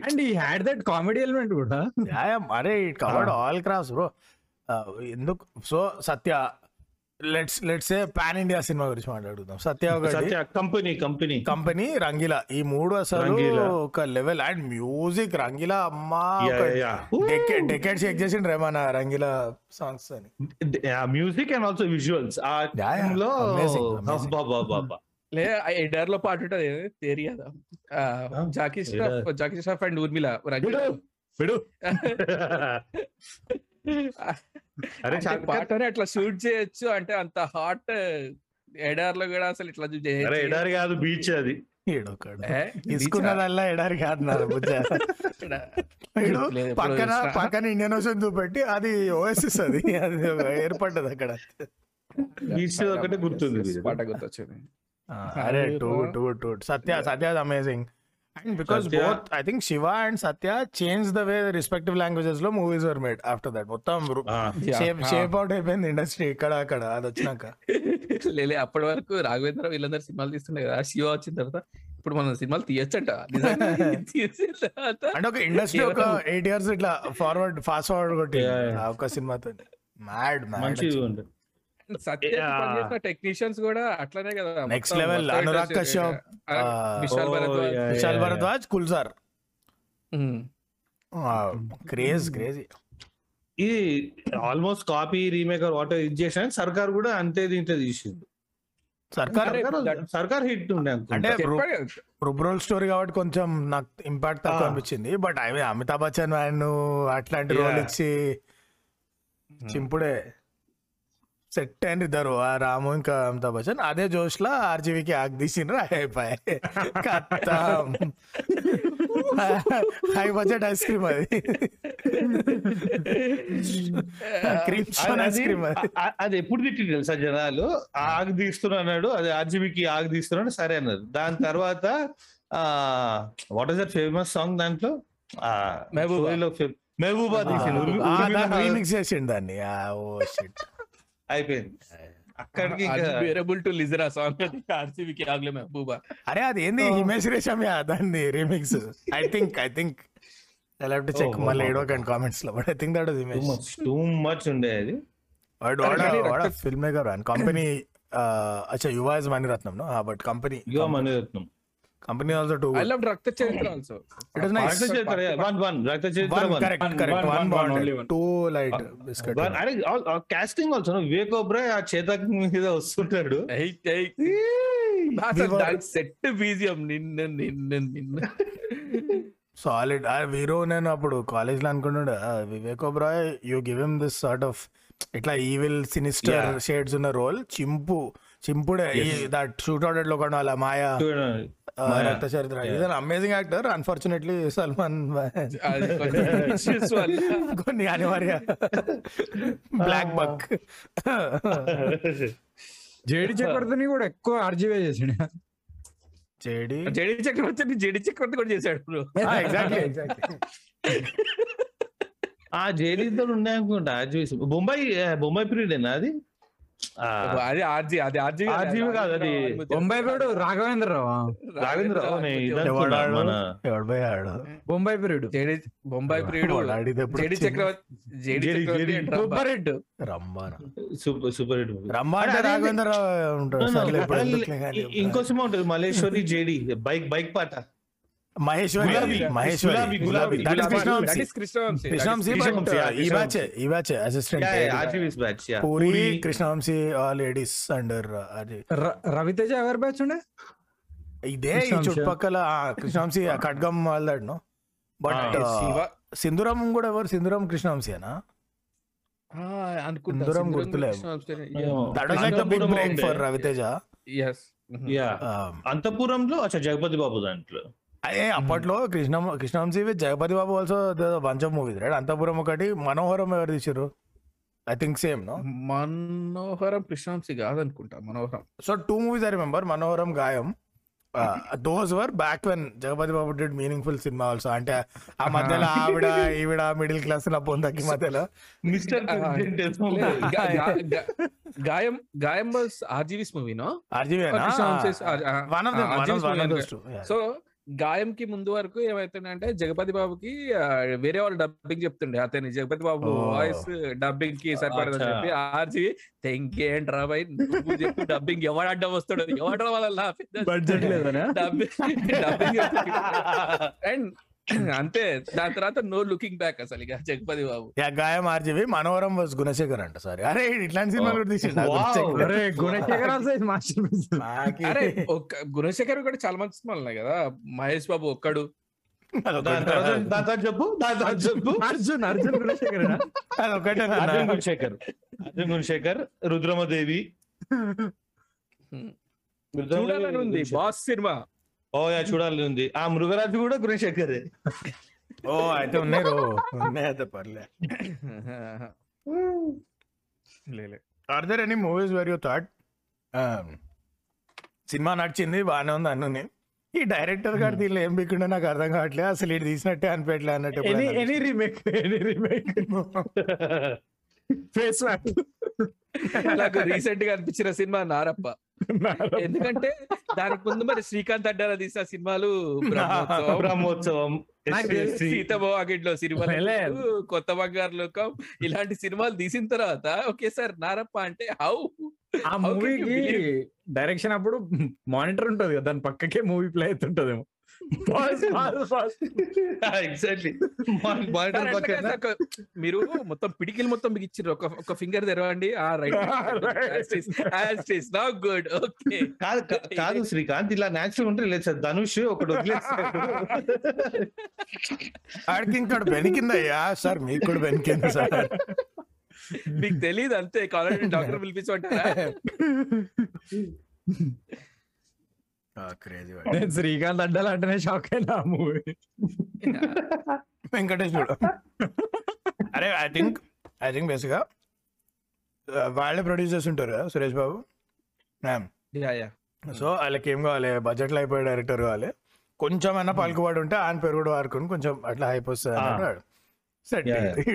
అండ్ ఈ హ్యాడ్ దట్ కామెడీ ఎలిమెంట్ కూడా. అరే it covered all crafts bro ఎందుకు so Satya let's let's pan India cinema గురించి మాట్లాడుకుందాం. సత్య ఒకటి కంపెనీ కంపెనీ కంపెనీ రంగిలా. ఈ మూడు అసలు. ఒక లెవెల్ అండ్ మ్యూజిక్ రంగిలా అమ్మా యా డెకెట్ చెక్ చేసిండు రేమన్నా రంగిలా సాంగ్స్ అని. మ్యూజిక్ అండ్ ఆల్సో విజువల్స్ ఆ Yeah, yeah. time లో ఎడర్లో పాట ఉంటది తేరి కదా Jackie Shroff Jackie Shroff and Urmila విడు, పాటని అట్లా షూట్ చేయొచ్చు అంటే అంత హాట్ ఎడార్లో కూడా అసలు ఇట్లా. ఎడారి కాదు బీచ్ అది. తీసుకున్నదల్లా ఎడారి కాదు నా పక్కన. పక్కన ఇండియన్ ఓషన్ చూపెట్టి అది ఓఎస్ఎస్ అది. అది ఏర్పడ్డది అక్కడ. బీచ్ ఒకటే గుర్తుంది పాట గుర్తొచ్చింది. అరే two two two Satya Satya amazing and because Satya- both I think Shiva and Satya change the way respective లాంగ్వేజెస్లో movies were made after that మొత్తం షేప్ షేప్ అవుట్ అయిపోయింది ఇండస్ట్రీ ఇక్కడ అక్కడ అది వచ్చినాక. లేలే అప్పటి వరకు రాఘవేంద్ర వీళ్ళందరూ సినిమాలు తీస్తుండే కదా శివ వచ్చిన తర్వాత ఇప్పుడు మనం సినిమాలు తీయొచ్చంట. అంటే ఒక ఇండస్ట్రీ ఒక ఎయిట్ ఇయర్స్ ఇట్లా ఫార్వర్డ్ ఫాస్ట్ ఫార్వర్డ్ కొట్టి ఒక సినిమాతో మ్యాడ్ ఉంది సత్య టెక్నీషియన్స్ కూడా అట్లనే కదా level, మొత్తం అనురాగ్ కశ్యప్, విశాల్ భరద్వాజ్ విశాల్ కుల్సార్. క్రేజ్ క్రేజీ ఇది ఆల్మోస్ట్ కాపీ రీమేక్ వాటర్ ఇది చేసిన సర్కార్ కూడా అంతే దీంట్లో తీసింది సర్కార్ సర్కార్- హిట్ ఉండే. అంటే. రుబ్రోల్ స్టోరీ కాబట్టి కొంచెం నాకు ఇంపాక్ట్ తక్కువ. అనిపించింది బట్ అవి అమితాబ్ బచ్చన్ అండ్ అట్లాంటి. రోల్ ఇచ్చి చింపుడే సెట్ అయిన ఇద్దరు. ఆ రాము ఇంకా అమితాబ్ బచ్చన్. అదే జోష్లో ఆర్జీవీకి ఆగ్ తీసిండ్రు అయిపోయి హై బడ్జెట్ ఐస్ క్రీమ్ అది. క్రీమ్ అది- ఐస్ క్రీమ్ ఎప్పుడు తిట్టి తెలుసా జనాలు? ఆగు తీస్తున్నాడు అది ఆర్జీబీకి ఆగు తీస్తున్నాడు సరే అన్నారు. దాని తర్వాత ఆ what is that famous song దాంట్లో? ఆ మెహబూబా. తీసిండు. రీమిక్స్ చేసిండు దాన్ని. ఓ షిట్ అయిపోయింది. అక్కడికి to listen ఆ సాంగ్ ఆర్సీబీకి ఆగలే మహబూబా అరే అది ఏంది హిమేష్ రేషమియా దాన్ని remix I think I think I to check మళ్ళీ ఏడవకండి కామెంట్స్లో but I think that was too much too ఉండే అది. వాడు వాడ ఫిల్మ్ మేకర్ అండ్ కంపెనీ అచ్చా Yuva is Mani Ratnam no but company Yuva Mani Ratnam. Company also too I love Rakta Charitra also it is nice Rakta చరిత్ర one one Rakta Charitra one one. Correct One, correct one, one one, bond. Two light biscuit One- అరే casting also Vivek Oberoi ఆ చేతక్ మీద వస్తుంటాడు. Were- దాని set BGM నిన్న నిన్న నిన్న. Solid hero నేను అప్పుడు కాలేజ్లో అనుకుంటుండే "ఆ, Vivek Oberoi you give him this sort of ఇట్లా ఈవిల్ సినిస్టర్. షేడ్స్ ఉన్న రోల్ చింపు. చింపుడే దట్ షూట్ అవుట్లో కూడా అలా మాయా. Rakta Charitra. Amazing actor unfortunately Salman కొన్ని అనివార్య బ్లాక్ బక్ జేడి చక్రవర్తిని కూడా ఎక్కువ ఆర్జీవే చేసిండు JD? JD Chakravarthy JD Chakravarthy కూడా చేశాడు. ఎగ్జాక్ట్లీ ఎగ్జాక్ట్లీ ఆ జైలు ఉన్నాయి అనుకుంటా బొంబాయి బొంబాయి పీరియడ్ అది? అది ఆర్జీ అది ఆర్జీ RG కాదు, అది బొంబాయి పేరు రాఘవేంద్రరావు రాఘవేంద్ర రావు నే ఇది ఎవడు అనుకున్నా, ఆడు? మన ఎవడు పోయాడు Bombay period JD Bombay Priyudu JD? Chakravarthy JD. Super రమ్మాన super super hit movie. రమ్మ అంటే అరే, అదే- రాఘవేంద్ర ఉంటాడు ఇంకో సినిమా ఉంటుంది మల్లేశ్వరి జేడి బైక్ బైక్ పాట మహేశ్వరి గులాబీ. Maheshwari. Gulabi. That is but yeah, ఈ Krishna బ్యాచ్ ఈ batch assistant RGV's batch puri. Krishna Vamsi ladies under Raviteja ఎవరి బ్యాచ్ ఉండే? ఇదే ఈ. చుట్టుపక్కల కృష్ణవంశీ ఖడ్గం వాళ్ళాడు నో బట్ సింధురం కూడా ఎవరు? సింధురం కృష్ణవంశీనా ఆ, అనుకుంటా. సింధూరం సింధూరం గుర్తులేవు. Krishna Vamsi. That was like the big Antahpuram break ఉండే. For Raviteja Yes. అంతపురంలో అచ్చా జగపతి బాబు దాంట్లో. అదే అప్పట్లో Krishna Krishna Vamsi with Jagapathi Babu also bunch of movies right Antahpuram ఒకటి మనోహరం ఎవరు తీసారు I think same no Manoharam Krishna Vamsi కాదనుకుంటా మనోహరం. So two movies I remember Manoharam Gaayam. Those were back when Jagapathi Babu did meaningful cinema also అంటే ఆ మధ్యలో ఆవిడ ఈవిడ మిడిల్ క్లాస్ నా పొందకి మధ్యలో. Mister Gaayam Gaayam was RGV's మూవీనో ఆర్జీవేనా one of one of so Gaayam కి ముందు వరకు ఏమైతుందంటే జగపతి బాబుకి వేరే వాళ్ళు డబ్బింగ్ చెప్తుండే. అతని జగపతి బాబు. వాయిస్ డబ్బింగ్కి సరిపడదని. చెప్పి ఆర్జీ బాయ్ నువ్వు చెప్పు డబ్బింగ్ ఎవడు అడ్డం వస్తాడు ఎవడ లేదనా? డబ్బింగ్ డబ్బింగ్ అండ్ అంతే. దాని తర్వాత నో లుకింగ్ బ్యాక్ అసలు ఇక Jagapathi Babu. Yeah Gaayam RGV Manoharam was Gunasekhar అంట సారీ. అరే ఇట్లాంటి సినిమాలు కూడా తీసిండు Wow. గుణశేఖర్. అరే కూడా చాలా మంచి సినిమాలు ఉన్నాయి కదా? మహేష్ బాబు ఒక్కడు. దాని తర్వాత దాని తర్వాత చెప్పు చెప్పు. అర్జున్ అర్జున్ గుణశేఖర్ అదొకటే అర్జున్ గుణశేఖర్. అర్జున్ గుణశేఖర్ రుద్రమదేవి. చూడాలని ఉంది బాస్ సినిమా. ఓ యా చూడాలని ఉంది. ఆ మృగరాజు కూడా గుణశేఖర్ ఓ అయితే ఉన్నాయి రో. ఉన్నాయి అయితే పర్లే. Are there any movies where you thought cinema నడిచింది బాగానే ఉంది అన్నీ ఈ డైరెక్టర్ గారు దీనిలో ఏం బిక్కుండా నాకు అర్థం కావట్లేదు అసలు ఇటు తీసినట్టే అనిపించలే అన్నట్టు any remake any remake face నాకు రీసెంట్గా అనిపించిన సినిమా నారప్ప. ఎందుకంటే దానికి ముందు మరి శ్రీకాంత్ అడ్డాల తీసిన సినిమాలు బ్రహ్మోత్సవం, సీతమో అగిట్లో సినిమా. కొత్త బంగారు లోకం ఇలాంటి సినిమాలు తీసిన తర్వాత ఒకేసారి నారప్ప అంటే హౌ ఆ మూవీకి? డైరెక్షన్ అప్పుడు మానిటర్ ఉంటది కదా దాని పక్కకే మూవీ ప్లే అవుతుంటదేమో. ఎగ్జాక్ట్లీ మానిటర్ పక్కన మీరు మొత్తం పిడికిలు మొత్తం మీకు ఇచ్చారు ఒక ఒక ఫింగర్ తెరవండి. ఆ రైట్. నా గుడ్ ఓకే కాదు కాదు శ్రీకాంత్ ఇలా నేచురల్ ఉంటే లేదు సార్. ధనుష్ ఒకటి వదిలేస్తాడు ఆడికి ఇంకా బెనికిందయ్యా సార్ మీకు కూడా బెనికింది సార్. మీకు తెలియదు అంతే. కావాలంటే డాక్టర్ పిలిపించమంటారా? క్రేజీ నేను శ్రీకాంత్ అడ్డాలు అంటేనే షాక్ అయినా ఆ మూవీ వెంకటేష్ చూడు అరే ఐ థింక్ ఐ థింక్ బేసిక్గా వాళ్ళే ప్రొడ్యూస్ చేస్తుంటారు కదా Suresh Babu ma'am yeah yeah so వాళ్ళకి ఏం కావాలి? బడ్జెట్లో అయిపోయే డైరెక్టర్ కావాలి. కొంచెం అయినా పలుకుబడి ఉంటే ఆయన పేరు కూడా వాడుకొని కొంచెం అట్లా హైప్ వస్తుంది అన్నాడు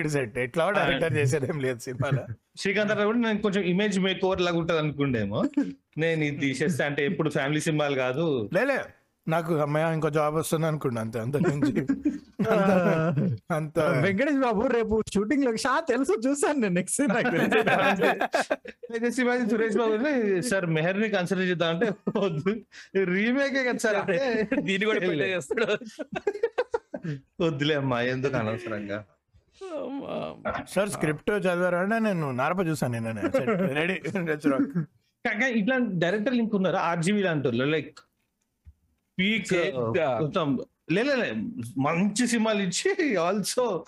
సెట్. ఎట్లా డైరెక్టర్ చేసేది ఏం లేదు సినిమాలో. శ్రీకాంత్ అన్న కూడా నేను కొంచెం ఇమేజ్ మేక్ ఓవర్ లాగా ఉంటది అనుకుండేమో. నేను ఇది తీసేస్తే అంటే ఎప్పుడు ఫ్యామిలీ సినిమాలు కాదు. లేలే నాకు అమ్మాయి ఇంకో జాబ్ వస్తుంది అనుకున్నా అంతే అంత నుంచి. అంత- వెంకటేష్ బాబు రేపు షూటింగ్లో షా తెలుసు? చూసాను నేను నెక్స్ట్ నాకు తెలుసు. అయితే శివాజీ సురేష్ బాబు సార్ మెహర్ని కన్సిడర్ చేద్దాం అంటే వద్దు. రీమేకే కదా సార్ అంటే దీన్ని కూడా చేస్తాడు వద్దులే అమ్మా ఎందుకు అనవసరంగా? సార్ స్క్రిప్ట్ చదివారా అంటే నేను నారప చూసాను నేను. రెడీ. కాకా ఇట్లా డైరెక్టర్ లింక్ ఉన్నారు? ఆర్జీవి లాంటి లైక్ పీక్ చేద్దా. మొత్తం లే లే, లే, మంచి సినిమాలు ఇచ్చి also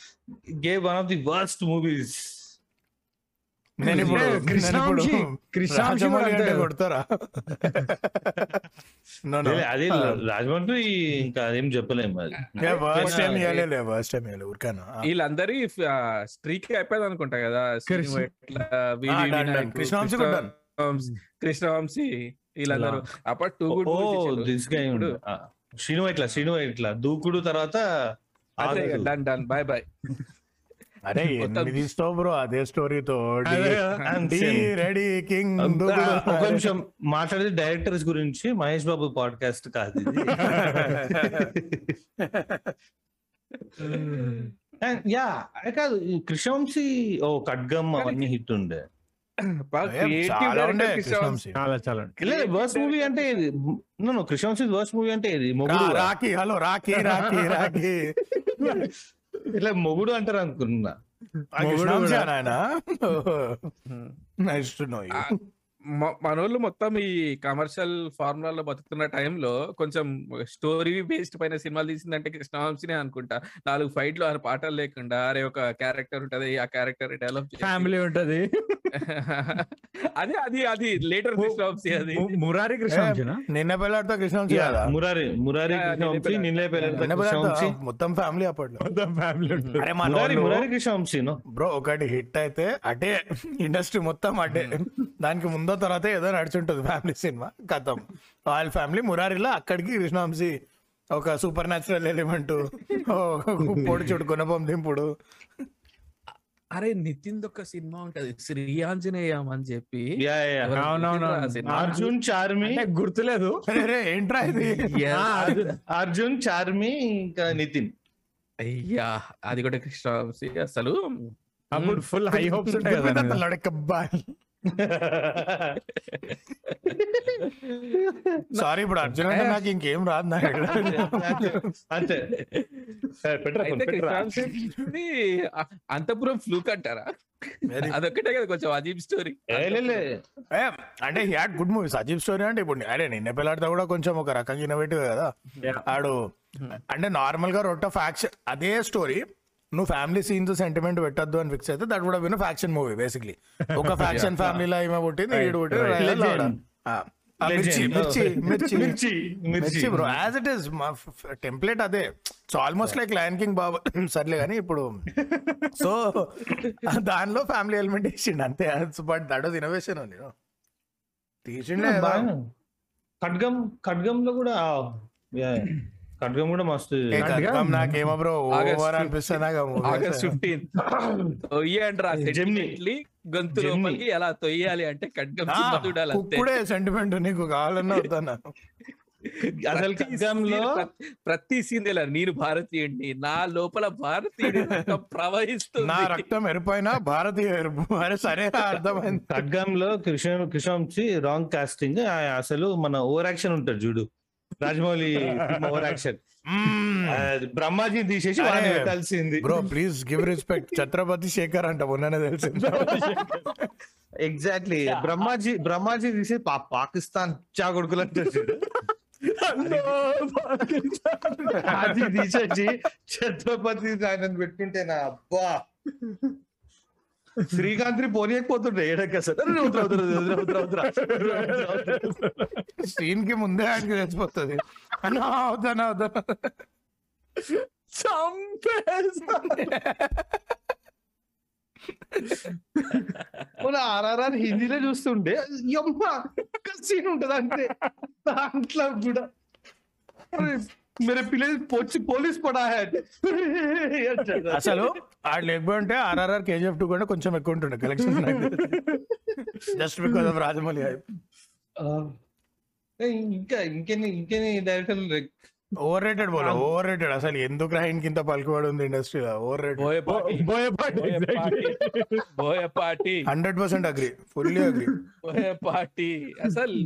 gave one of the worst movies నేను ఇప్పుడు రాజమౌళి అంటే. కొడతారా. అది రాజమండ్రి ఇంకా అదేం చెప్పలేము ఇవ్వలే, ఊరికేనా? ఆ. వీళ్ళందరి స్ట్రీక్ అయిపోయింది అనుకుంటా కదా కృష్ణవంశీ done. కృష్ణవంశీ- వీళ్ళందరూ. అప్పుడు too good oh this guy Srinu ఇట్లా శ్రీను ఇట్లా దూకుడు తర్వాత. డన్ డన్ బాయ్ బాయ్ అరే ఎన్ని తీస్తావు బ్రో అదే స్టోరీతో. రెడీ కింగ్ ఒక నిమిషం మాట్లాడేది డైరెక్టర్స్ గురించి మహేష్ బాబు పాడ్కాస్ట్ కాదు ఇది. యా కాదు కృష్ణవంశీ ఓ ఖడ్గం అవన్నీ హిట్ ఉండే. వర్స్ మూవీ అంటే కృష్ణవంశీ. వర్స్ మూవీ అంటే ఇది రాఖీ హలో రాఖీ రాఖీ రాఖీ. ఇట్లా మొగుడు అంటారు అనుకున్నా. కృష్ణవంశీ ఆయన నైస్ టు నో యూ మనోళ్ళు మొత్తం ఈ కమర్షియల్ ఫార్ములాలో బతుకుతున్న టైంలో కొంచెం స్టోరీ బేస్డ్ పైన సినిమాలు తీసిందంటే కృష్ణవంశీనే అనుకుంటా. నాలుగు ఫైట్లు ఆరు పాటలు లేకుండా అరే ఒక క్యారెక్టర్ ఉంటది ఆ క్యారెక్టర్ డెవలప్ ఫ్యామిలీ ఉంటది. అదే అది అది లేటర్ కృష్ణవంశీ అది. మురారి కృష్ణ నిన్న పిల్లడితో కృష్ణవంశీ మురారి మురారి కృష్ణవంశీ నిన్నే పిల్లడితో మొత్తం ఫ్యామిలీ అప్పట్లో. ఫ్యామిలీ ఉంటుంది. అరే మా మురారి మురారి కృష్ణవంశీ బ్రో ఒకటి హిట్ అయితే అటే ఇండస్ట్రీ మొత్తం అటే. దానికి ముందో తర్వాత ఏదో నడుచుంటుంది ఫ్యామిలీ సినిమా కథం. వాళ్ళ ఫ్యామిలీ మురారిలో అక్కడికి కృష్ణవంశీ ఒక సూపర్ న్యాచురల్ ఎలిమెంట్ పొడి చుడు గుణపం దింపుడు. అరే నితిన్ ఒక సినిమా ఉంటది. శ్రీ ఆంజనేయం అని చెప్పి? అర్జున్ చార్మి. అంటే గుర్తులేదు. ఏంట్రా ఇది? అర్జున్ చార్మి ఇంకా నితిన్. అయ్యా అది కూడా కృష్ణవంశీ అసలు. అప్పుడు ఫుల్ హై హోప్స్ ఉంటాయి కదా సారీ ఇప్పుడు అర్జున్ అంటే నాకు ఇంకేం రాదు నాకు అంతే అంతపురం ఫ్లూక్ అంటారా? Very- అదొక్కటే కదా కొంచెం అజీబ్ స్టోరీ అంటే హీ హ్యాడ్ గుడ్ మూవీస్ అజీబ్ స్టోరీ అంటే ఇప్పుడు అరే నిన్న పిల్లాడితో కూడా కొంచెం ఒక రకంగా ఇన్నోవేటివ్ కదా. ఆడు అంటే నార్మల్గా రొట్ట ఫ్యాక్షన్ అదే స్టోరీ నువ్వు ఫ్యామిలీ సీన్స్ సెంటిమెంట్ పెట్టద్దు అని ఫిక్స్ అయితే దట్ కూడా విన్ ఫ్యాక్షన్ మూవీ బేసిక్లీ ఒక ఫ్యాక్షన్ ఫ్యామిలీలో ఈమె Mirchi Mirchi Mirchi. Bro as it is template అదే. So almost like lion king బాబా సర్లే కానీ ఇప్పుడు సో దానిలో ఫ్యామిలీ ఎలిమెంట్ వేసిండు అంతే. బట్ దట్ వాజ్ ఇన్నోవేషన్ ఉంది తీసిండే. ఖడ్గం ఖడ్గంలో కూడా ఖడ్గం కూడా మస్తు నాకేమో బ్రో ఓవర్ అనిపిస్తుంది నాకు ఆగస్ట్. ఫిఫ్టీన్ గొంతు Gemini. లోపలికి ఎలా తొయ్యాలి అంటే ఖడ్గం చూడాలి సెంటిమెంట్ నీకు కావాలన్నా వద్దన్నా. అసలు ప్రతి ఖడ్గంలో ప్రతి- సీన్ ఇలా నేను భారతీయుడిని నా లోపల భారతీయుడి రక్తం ప్రవహిస్తుంది. నా రక్తం ఎరుపైన భారతీయ ఎరుపు. అరే సరే అర్థమైంది. ఖడ్గంలో కృష్ణ కృష్ణవంశీ రాంగ్ కాస్టింగ్ అసలు మన ఓవర్ యాక్షన్ ఉంటాడు చూడు. రాజమౌళి ఓవర్ యాక్షన్ బ్రహ్మాజీ తీసేసి వాడిని పెట్టాల్సింది bro please give respect Chatrapathi Sekhar అంట మొన్ననే తెలిసింది. ఎగ్జాక్ట్లీ బ్రహ్మాజీ బ్రహ్మాజీ తీసి పాకిస్తాన్ చా కొడుకులు చూడు. అది తీసేసి ఛత్రపతి ఆయన పెట్టుంటే నా అబ్బా. శ్రీకాంత్ పోనీయకపోతుండే ఏడక్క. సీన్కి ముందే ఆయనకి తెలిసిపోతుంది. అన్నా మన ఆర్ఆర్ఆర్ హిందీలో చూస్తుంటే సీన్ ఉంటది అంతే. దాంట్లో కూడా. मेरे పిల్లలు పొచ్చి పోలీస్ పడా. అసలు ఆడు లేకపోయి ఉంటే ఆర్ఆర్ఆర్ కేజీఎఫ్ టూ కూడా కొంచెం ఎక్కువ ఉంటుండే collection just because of Rajamouli ఇంకా ఇంకెన్ని ఇంకెన్ని డైరెక్టర్ ఓవర్ రేటెడ్ బోలో ఓవర్ రేటెడ్ అసలు ఎందుకు రాయిన్ కింద పలుకుబడి ఉంది ఇండస్ట్రీలో over rated Boyapati hundred percent agree fully agree Boyapati అసలు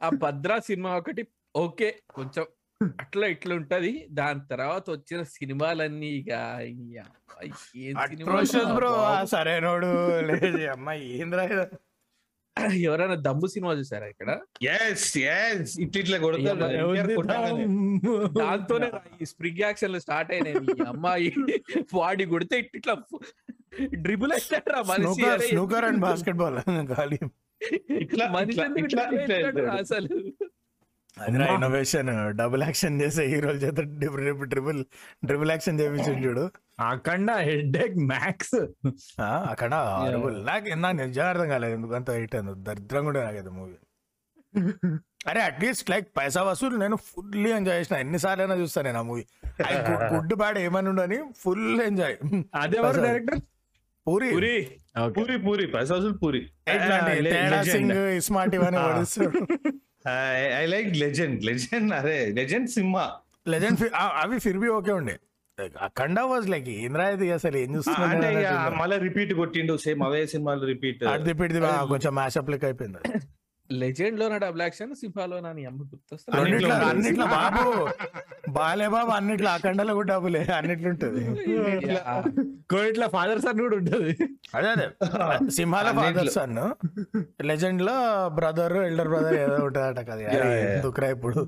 ఆ భద్రా సినిమా ఒకటి ఓకే కొంచెం అట్లా ఇట్లా ఉంటది దాని తర్వాత వచ్చిన సినిమాలన్నీ ఇక. సరైనోడు? ఎవరైనా దమ్ము సినిమా చూసారా ఇక్కడ? ఇట్లా. దాంతోనే రా ఈ స్ప్రింగ్ యాక్షన్ స్టార్ట్ అయినాయి. ఈ అమ్మాయి వాడి కొడితే ఇట్ ఇట్లా డ్రిబుల్ అయినారా మనిషి. బాస్కెట్ బాల్ ఇట్లా. అసలు? ఇన్నోవేషన్ డబుల్ యాక్షన్ చేసే హీరోల చేత ట్రిపుల్ ట్రిపుల్ యాక్షన్ చేపించింది చూడు. అఖండ హెడ్ ఎక్ మ్యాక్స్ ఆ, అక్కడ హారబుల్ నాకు నాకు నిజంగా అర్థం కాలేదు ఎందుకు అంత హిట్ అయింది. దరిద్రంగా కూడా నాకైతే మూవీ అరే అట్లీస్ట్ లైక్ పైసా వసూలు నేను ఫుల్లీ ఎంజాయ్ చేసిన. ఎన్నిసార్లు అయినా చూస్తాను నేను ఆ మూవీ గుడ్ బ్యాడ్ ఏమని ఉండని ఫుల్ ఎంజాయ్ అదెవరు డైరెక్టర్ పూరి. పురి. పూరి పూరి. పైసా వసూలు పూరి. legend. సింగ్ ఇస్మార్ట్ ఇవన్నీ. పడిస్తాడు ఐ లైక్ లెజెండ్ లెజెండ్ అరే లెజెండ్ సినిమా లెజెండ్ అవి ఫిర్ బి ఓకే ఉండే అఖండ వాజ్ లైక్ ఏంద్రా ఇది అసలు? ఏం చూస్తున్నా మళ్ళీ రిపీట్ కొట్టిండు సేమ్ అవే సినిమాలు రిపీట్ అడిది పిడిది కొంచెం మ్యాషప్ లెక్క అయిపోయింది. లెజెండ్లో నా డబుల్ యాక్షన్ సింహాలో నా అమ్మ గుర్తొస్తా అన్నిట్లో బాబు బాలే బాబు అన్నిట్లో అఖండలో కూడా డబ్బులే అన్నిట్లో ఉంటది కోయిట్ల ఫాదర్ సన్ కూడా ఉంటది. అదే అదే. సింహాల ఫాదర్ సన్. లెజెండ్లో బ్రదర్ ఎల్డర్ బ్రదర్ ఏదో ఉంటదట కదా. ఎందుకురా ఇప్పుడు?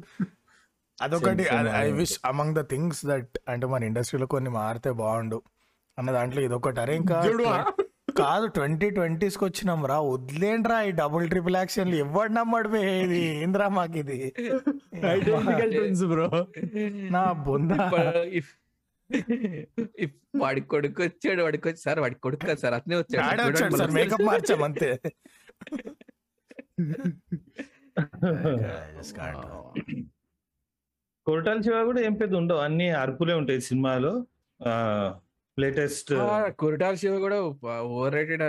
అదొకటి I. Wish among the things that అంటే మన ఇండస్ట్రీలో కొన్ని మారితే బాగుండు అన్న దాంట్లో ఇదొకటి. అరే ఇంకా కాదు ట్వంటీ ట్వంటీస్కి వచ్చినాం రా. వదిలేండ్రా ఈ డబుల్ ట్రిపుల్ యాక్షన్లు ఎవడు నమ్మడు ఇది? ఏంద్రా మాకు ఇది? బ్రో నా బొంద. వాడి కొడుకు వచ్చాడు వాడికి వచ్చి సార్ వాడి కొడుకు కాదు సార్ అతనే వచ్చాడు. సార్ మేకప్ మార్చాం అంతే. కొరటాల శివ కూడా ఏం పెద్ద ఉండవు. అన్ని అరుపులే ఉంటాయి సినిమాలో. లేటెస్ట్ ఆ, కొరటాల శివ కూడా over rated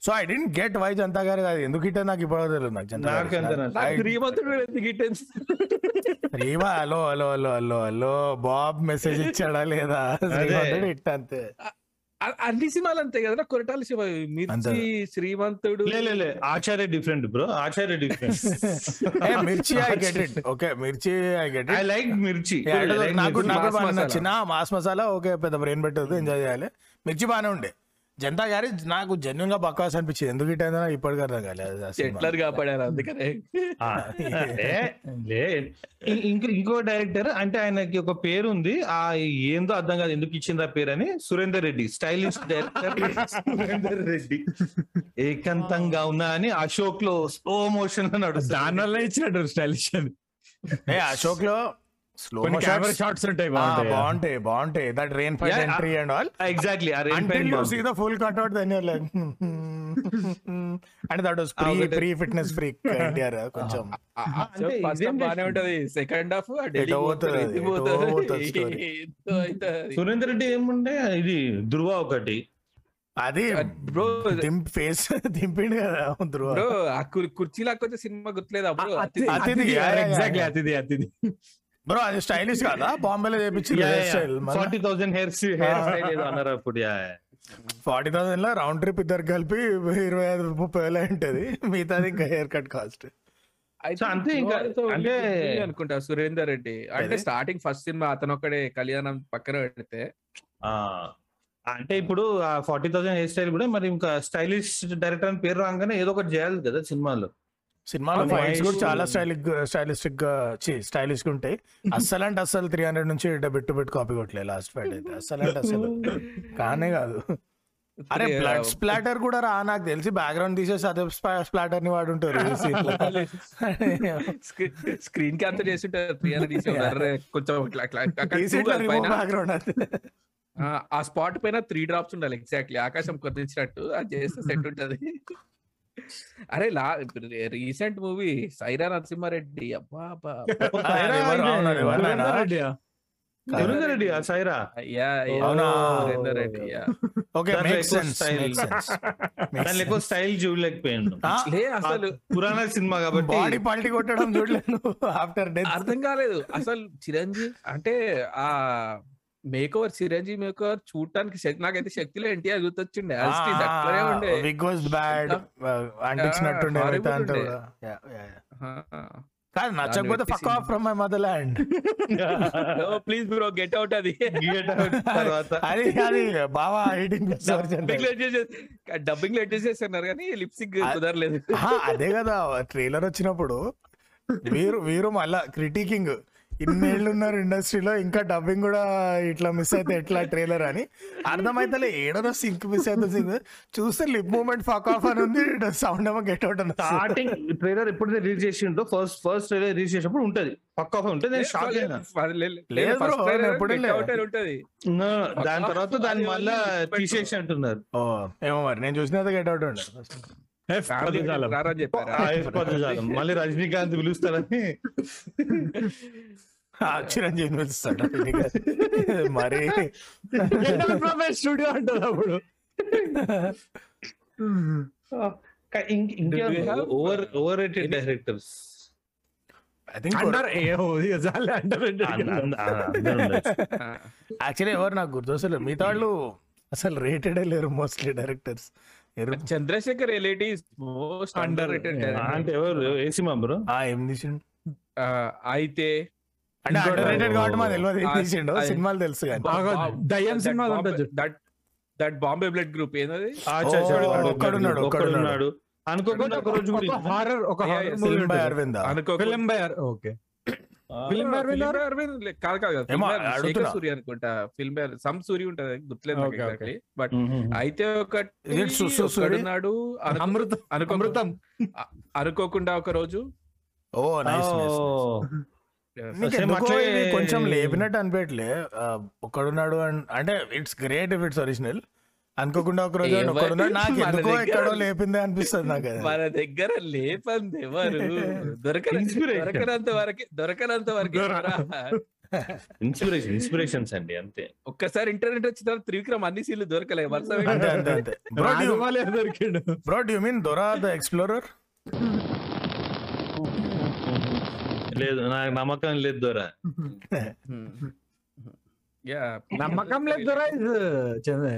so I don't get why Janatha గారు ఎందుకు ఇట్టే నాకు ఇప్పుడు తెలియదు నాకు శ్రీమంతుడు ఎందుకు అయింది? శ్రీవా hello hello hello hello hello Bob message ఇచ్చాడా లేదా? శ్రీమంతుడు అంతే. అన్ని సినిమాలు అంతే కదా కొరటాల శివ మిర్చి. శ్రీమంతుడు. లే లే, లే Acharya different bro Acharya different A, Mirchi I get it okay Mirchi I get I like Mirchi. నాకు నాకు మాస్ బాగా మసాలా. నచ్చిన. మాస్ మసాలా ఓకే పెద్ద బ్రెయిన్ పెట్టదు ఎంజాయ్ చేయాలి. మిర్చి బాగానే ఉండే. జనతా గారి నాకు జెన్యున్గా బక్వాస్ అనిపించింది. ఎందుకు ఇట్ అయిందో ఇప్పటికి అర్థం కాలేదు కాపాడారు అందుకనే. ఇంకో ఇంకో డైరెక్టర్ అంటే ఆయనకి ఒక పేరు ఉంది ఆ ఏందో అర్థం కాదు ఎందుకు ఇచ్చింది ఆ పేరు అని Surender Reddy. Stylish director Surender Reddy. ఏకాంతంగా ఉన్నా అని అశోక్లో స్లో మోషన్లో నడుస్తుంది. దాని వల్ల ఇచ్చినట్టు స్టైలిష్ అని. ఏ అశోక్లో స్లో కెమెరా షాట్స్ ఉంటాయి బాగుంటాయి. బాగుంటాయి that rain fight entry and all exactly until you see the full cutout then you're like and that was pre ఒకటి- pre fitness freak ఎన్టీఆర్ కొంచెం. బానే ఉంటది? Second half. సురేందర్ రెడ్డి ఏముండే? ఇది ధృవ ఒకటి. అది బ్రో ఫేస్ దింపిండు కదా ధ్రువ. బ్రో ఆ సినిమా గుర్తులేదు అప్పుడు అతిథి, ఎగ్జాక్ట్లీ. అతిథి అతిథి. బ్రో అది స్టైలిష్ కదా? బాంబేలో చేపించింది hair style forty thousand hair hair style ఏదో అన్నారు అప్పుడు. ఫార్టీ థౌసండ్లో రౌండ్ ట్రిప్ ఇద్దరు కలిపి ఇరవై ఐదు ముప్పై వేలు ఉంటది మిగతాది ఇంకా హెయిర్ కట్ కాస్ట్ అంతే ఇంకా, అంటే- అనుకుంటా సురేందర్ రెడ్డి. అంటే? స్టార్టింగ్ ఫస్ట్ సినిమా అతను ఒక్కడే కళ్యాణం పక్కన పెడితే. ఆ, అంటే ఇప్పుడు ఆ ఫార్టీ థౌసండ్ హెయిర్ స్టైల్ కూడా మరి ఇంకా స్టైలిష్ డైరెక్టర్ అని పేరు రాగానే ఏదో ఒకటి చేయాలి కదా సినిమాలో. సినిమాలో ఫైట్స్ కూడా చాలా స్టైలిక్ స్టైలిస్టిక్గా స్టైలిష్గా ఉంటాయి. అస్సలు అంటే అస్సలు త్రీ హండ్రెడ్ నుంచి బిట్టు బిట్ కాపీ కొట్టలేదు లాస్ట్ ఫైట్ అయితే. అస్సలు అంటే అస్సలు. కానే కాదు. అరే బ్లడ్ స్ప్లాటర్ కూడా రా నాకు తెలిసి బ్యాక్గ్రౌండ్ తీసేసి అదే స్ప్లాటర్ని వాడుంటారు. స్క్రీన్ క్యాప్చర్ తీసి కొంచెం. ఆ, స్పాట్ పైన త్రీ డ్రాప్స్ ఉండాలి ఎగ్జాక్ట్లీ ఆకాశం కొద్దించినట్టు అది చేస్తే సెట్ ఉంటది. అరే లా రీసెంట్ మూవీ సైరా నరసింహారెడ్డి. అబ్బా Reddy Sye Raa yeah Reddy okay make sense దాని ఎక్కువ స్టైల్ చూడలేకపోయాడు. లే అసలు పురాణ సినిమా కాబట్టి బాడీ పల్టీ కొట్టడం చూడలేను. ఆఫ్టర్ డెత్ అర్థం కాలేదు. అసలు చిరంజీవి అంటే ఆ make over Chiranjeevi make over చూడటానికి శక్తి నాకైతే శక్తిలో ఎన్టీఆర్ గుర్తొచ్చిండే. అట్లనే ఉండే. బిగ్ వాజ్ బ్యాడ్ అంటించినట్టుండే. కాదు నచ్చకపోతే fuck off from my mother land please bro get out అది. Get out తర్వాత. అది అది బావా ఎయిటీన్ డబ్బింగ్ లేట్ చేసే డబ్బింగ్ లేట్ చేసేస్తున్నారు కానీ లిప్సింగ్ ఆ- కుదరలేదు. అదే కదా ట్రైలర్ వచ్చినప్పుడు. వీరు వీరు మళ్ళా క్రిటికింగ్ ఇన్నేళ్ళు ఉన్నారు ఇండస్ట్రీలో ఇంకా డబ్బింగ్ కూడా ఇట్లా మిస్ అయితే ఎట్లా ట్రైలర్ అని. అర్థమైతలే ఏడో సింక్ మిస్ అయితే సింక్ చూస్తే లిప్ మూమెంట్ ఫక్ ఆఫ్ అని ఉంది సౌండ్ ఏమో గెట్ అవుట్. స్టార్టింగ్ ట్రైలర్ ఎప్పుడు రిలీజ్ చేసిండో ఫస్ట్ ఫస్ట్ ట్రైలర్ రిలీజ్ చేసినప్పుడు ఉంటది. పక్క ఆఫ్ ఉంటుంది నేను షాక్. ఉంటది. దాని తర్వాత అది మళ్ళా తీసేసి అంటున్నారు. ఏమో మరి నేను చూసినది గెట్ అవుట్ ఉండే. మళ్ళీ రజనీకాంత్ పిలుస్తారని ఆ, చిరంజీవి పిలుస్తాడు. మరి స్టూడియో అంటారు అప్పుడు. Over over rated directors actually ఎవరు నాకు గుర్తొస్తలేదు మిగతా వాళ్ళు అసలు రేటెడ్ లేరు mostly directors Chandrashekhar Yeleti most under rated అంటే ఎవరు? ఏ సినిమా బ్రో? ఆ ఏం తీసిండు? అయితే అంటే అండర్ రేటెడ్ కాబట్టి మాకు తెలియదు ఏం తీసిండు. సినిమాలు తెలుసు కానీ. దయ్యం సినిమా ఉంటుంది. That that Bombay blood group ఏంటది ఒక్కడున్నాడు, ఒక్కడున్నాడు. అనుకోకుండా ఒక రోజు హారర్ ఒక హారర్ మూవీ ఓకే? ఫిల్మ్ కాదు కాదు. శేఖర్ సూర్య అనుకుంటా. ఫిల్మ్ సమ్ సూర్య ఉంటది గుర్తులేదు. Exactly but. అయితే ఒకటి అను- అమృతం అనుకో- అమృతం. అ- అనుకోకుండా ఒక రోజు ఓ కొంచెం లేపినట్టు అనిపించట్లే. ఒకడున్నాడు అంటే it's great if it's original అనుకోకుండా ఒక రోజు ఒకడున్నాడు? నాకు ఎందుకో ఎక్కడో లేపిందే అనిపిస్తుంది నాకు అది. మన దగ్గర లేపంది ఎవరు? దొరకని Inspiration. దొరకనంత వరకు దొరకనంత వరకు ఇన్స్పిరేషన్ ఇన్స్పిరేషన్స్ అండి అంతే. ఒక్కసారి ఇంటర్నెట్ వచ్చిన తర్వాత త్రివిక్రమ్ అన్ని సీన్లు దొరకలే దొరికిండు. Bro you mean Dora the explorer లేదు నాకు నమ్మకం లేదు దొరా. నమ్మకం లేదు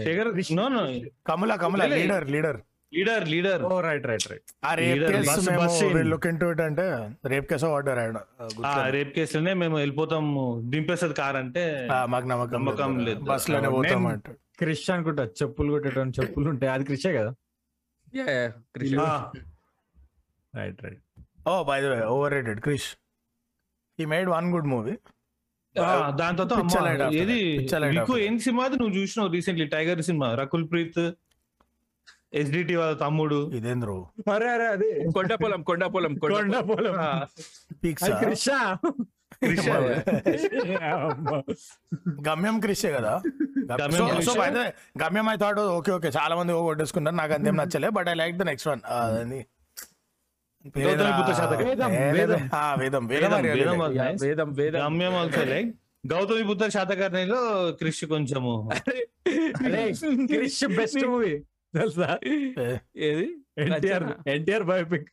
Sekhar no no Kammula Kammula. Leader leader leader leader oh right right right ఆ రేప్ Leader, కేసు మేము. లుక్ ఇంటూ ఇట్ అంటే రేప్ కేసు ఆర్డర్ ఆయన ఆ రేప్ కేసులోనే మేము వెళ్ళిపోతాము దింపేస్తుంది కార్ అంటే మాకు నమ్మకం నమ్మకం లేదు. బస్లోనే పోతాం అంటాడు క్రిష్ అనుకుంటా చెప్పులు కొట్టేటోని చెప్పులు ఉంటాయి. అది క్రిషే కదా? యా కృష్ణ ఆ, right right oh by the way over rated Krish he made one good movie దాని తర్వాత ఏది ఏం సినిమా అది నువ్వు చూసినావు recently tiger cinema Rakul Preet SDT వాళ్ళ తమ్ముడు. ఇదేంద్రో? అరే అరే అది కొండపొలం కొండపొలం కొండ పొలం ఆ, పిక్స్? అది క్రిషా. క్రిష్. గమ్యం క్రిషే కదా? గమ్యం so Gamyam I thought okay okay చాలా మంది ఓ కొట్టేసుకున్నారు నాకు అంతేం నచ్చలే but I like the next one అది. గౌతమి బుద్ధ శాతకర్ణిలో క్రిష్ కొంచెము. Krish best movie. తెలుసా? ఏది? NTR NTR biopic.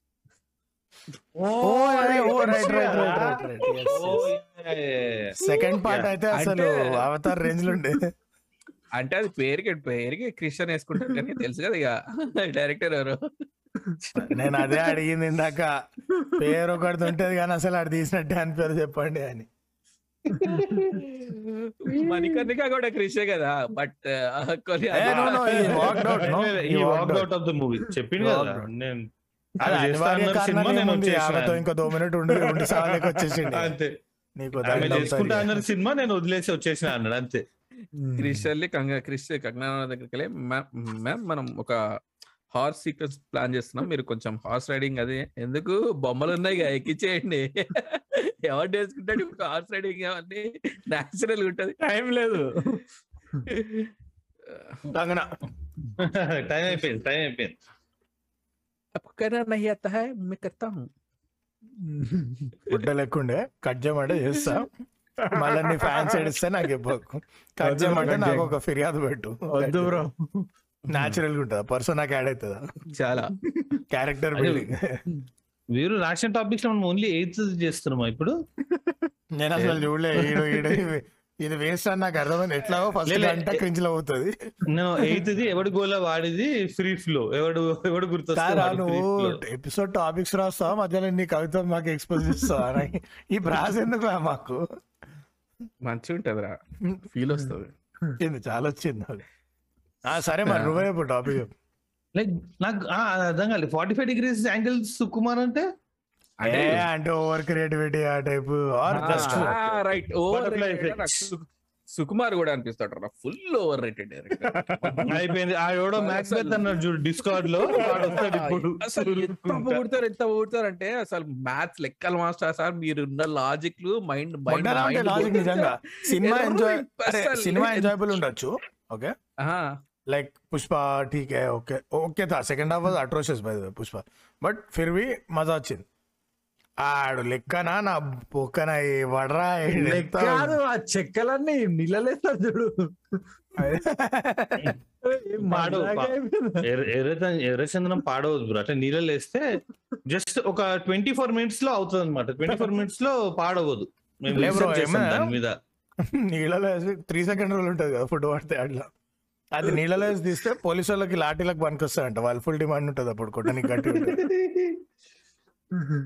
Second part అయితే అసలు అంటే- అవతార్ రేంజ్లో ఉండే. అంటే అది పేరుకి పేరుకి క్రిస్టియన్ వేసుకుంటారు కానీ తెలుసు కదా ఇక. డైరెక్టర్ ఎవరు? నేను అదే అడిగింది ఇందాక. పేరు ఒకటి ఉంటది కానీ అసలు అది తీసినట్టే అని పేరు చెప్పండి అని. మణికర్ణిక కూడా క్రిషే కదా బట్ మూవీ చెప్పింది కదా. నేను ఇంకో దో మినిట్ ఉండి ఉండి సాలకి వచ్చేసిండి. అంతే. నీకు చేసుకుంటా అన్నారు సినిమా నేను వదిలేసి వచ్చేసిన అన్నాడు అంతే. క్రిస్టల్లీ కంగ క్రిస్ కంగనా దగ్గరికి వెళ్ళి మ్యామ్ మనం ఒక హార్స్ సీక్వెన్స్ ప్లాన్ చేస్తున్నాం. మీరు కొంచెం హార్స్ రైడింగ్ అది ఎందుకు? బొమ్మలు ఉన్నాయి ఎక్కిచ్చేయండి. ఎవరు నేర్చుకుంటాడు ఇప్పుడు హార్స్ రైడింగ్ అవన్నీ? న్యాచురల్ ఉంటది. టైం లేదు. టైం అయిపోయింది టైం అయిపోయింది. అత్త గుడ్డ లేకుండే కట్ చేయమంటే చేస్తా. మళ్ళీ ఫ్యాన్స్ ఏడిస్తే నాకు ఇబ్బంది కట్ చేయమంటే నాకు ఒక ఫిర్యాదు పెట్టు. వద్దు బ్రో. న్యాచురల్గా ఉంటుందా. పర్సన్ నాకు యాడ్ అవుతుందా? చాలా. క్యారెక్టర్. బిల్డింగ్ వీరు రాసిన టాపిక్స్లో మనం ఓన్లీ ఎయిత్ చేస్తున్నామా ఇప్పుడు? నేను అసలు చూడలే. ఈడు ఇది వేస్ట్ అని నాకు అర్థమైంది. ఎట్లా ఫస్ట్. గంట క్రింజ్లో అవుతుంది నేను ఎయిత్ ది ఎవడు గోల వాడిది? ఫ్రీ ఫ్లో ఎవడు ఎవడు గుర్తొస్తే నువ్వు flow. Episode topics రాస్తావా? మధ్యలో నీ కవిత మాకు ఎక్స్పోజ్ చేస్తావా? ఈ ప్రాస ఎందుకు రా మాకు? మంచిగా ఉంటదిరా ఫీల్ వస్తుంది. చాలా వచ్చింది సరే మరి నువ్వే ఇప్పుడు టాపిక్ లైక్ నాకు అర్థం కాలేదు. Forty five degrees angle Sukumar అంటే? అంటే అంటే ఓవర్ క్రియేటివిటీ ఆ type or just right effect. Sukumar కూడా అనిపిస్తాడు ఫుల్ ఓవర్ రేటెడ్ అయిపోయింది. ఆ ఎవడో మ్యాక్స్ అన్నాడు చూడు డిస్కార్డ్లో. వాడు వస్తాడు ఇప్పుడు. అసలు ఎంత పొగుడతారు ఎంత పొగుడతారు అంటే అసలు మ్యాథ్స్ లెక్కలు మాస్టర్ సార్ మీరున్న లాజిక్లు మైండ్ మొండలా ఉంటే లాజిక్ నిజంగా? సినిమా ఎంజాయ్ సినిమా ఎంజాయబుల్ ఉండొచ్చు ఓకే? लाइक पुष्पा ठीक है ओके ओके था second half was atrocious by the Pushpa but Phir వి మజా వచ్చింది ఆడు లెక్కన నా పొక్కన ఈ వడరా ఈ ఎంత- కాదు ఆ చెక్కలన్నీ నీళ్ళలేస్తారు చూడు పాడు, పా- ఎర్ర- ఎర్ర- ఎర్రచందనం పాడవద్దు బ్రో అట్లా నీళ్ళలో వేస్తే జస్ట్ ఒక ట్వంటీ ఫోర్ మినిట్స్ లో అవుతుంది అనమాట ట్వంటీ ఫోర్ మినిట్స్ లో పాడవద్దు మేము లే bro, research చేస్తాం ఏమన్నా? దాని మీద నీళ్ళలో వేసి త్రీ సెకండ్ రోజులు ఉంటుంది కదా ఫుడ్ పడితే అట్లా అది నీళ్ళలో తీస్తే పోలీసు వాళ్ళకి లాఠీలకు పనికొస్తారంట వాళ్ళు ఫుల్ డిమాండ్ ఉంటుంది అప్పుడు కొట్టనికి గట్టి ఉంటుంది.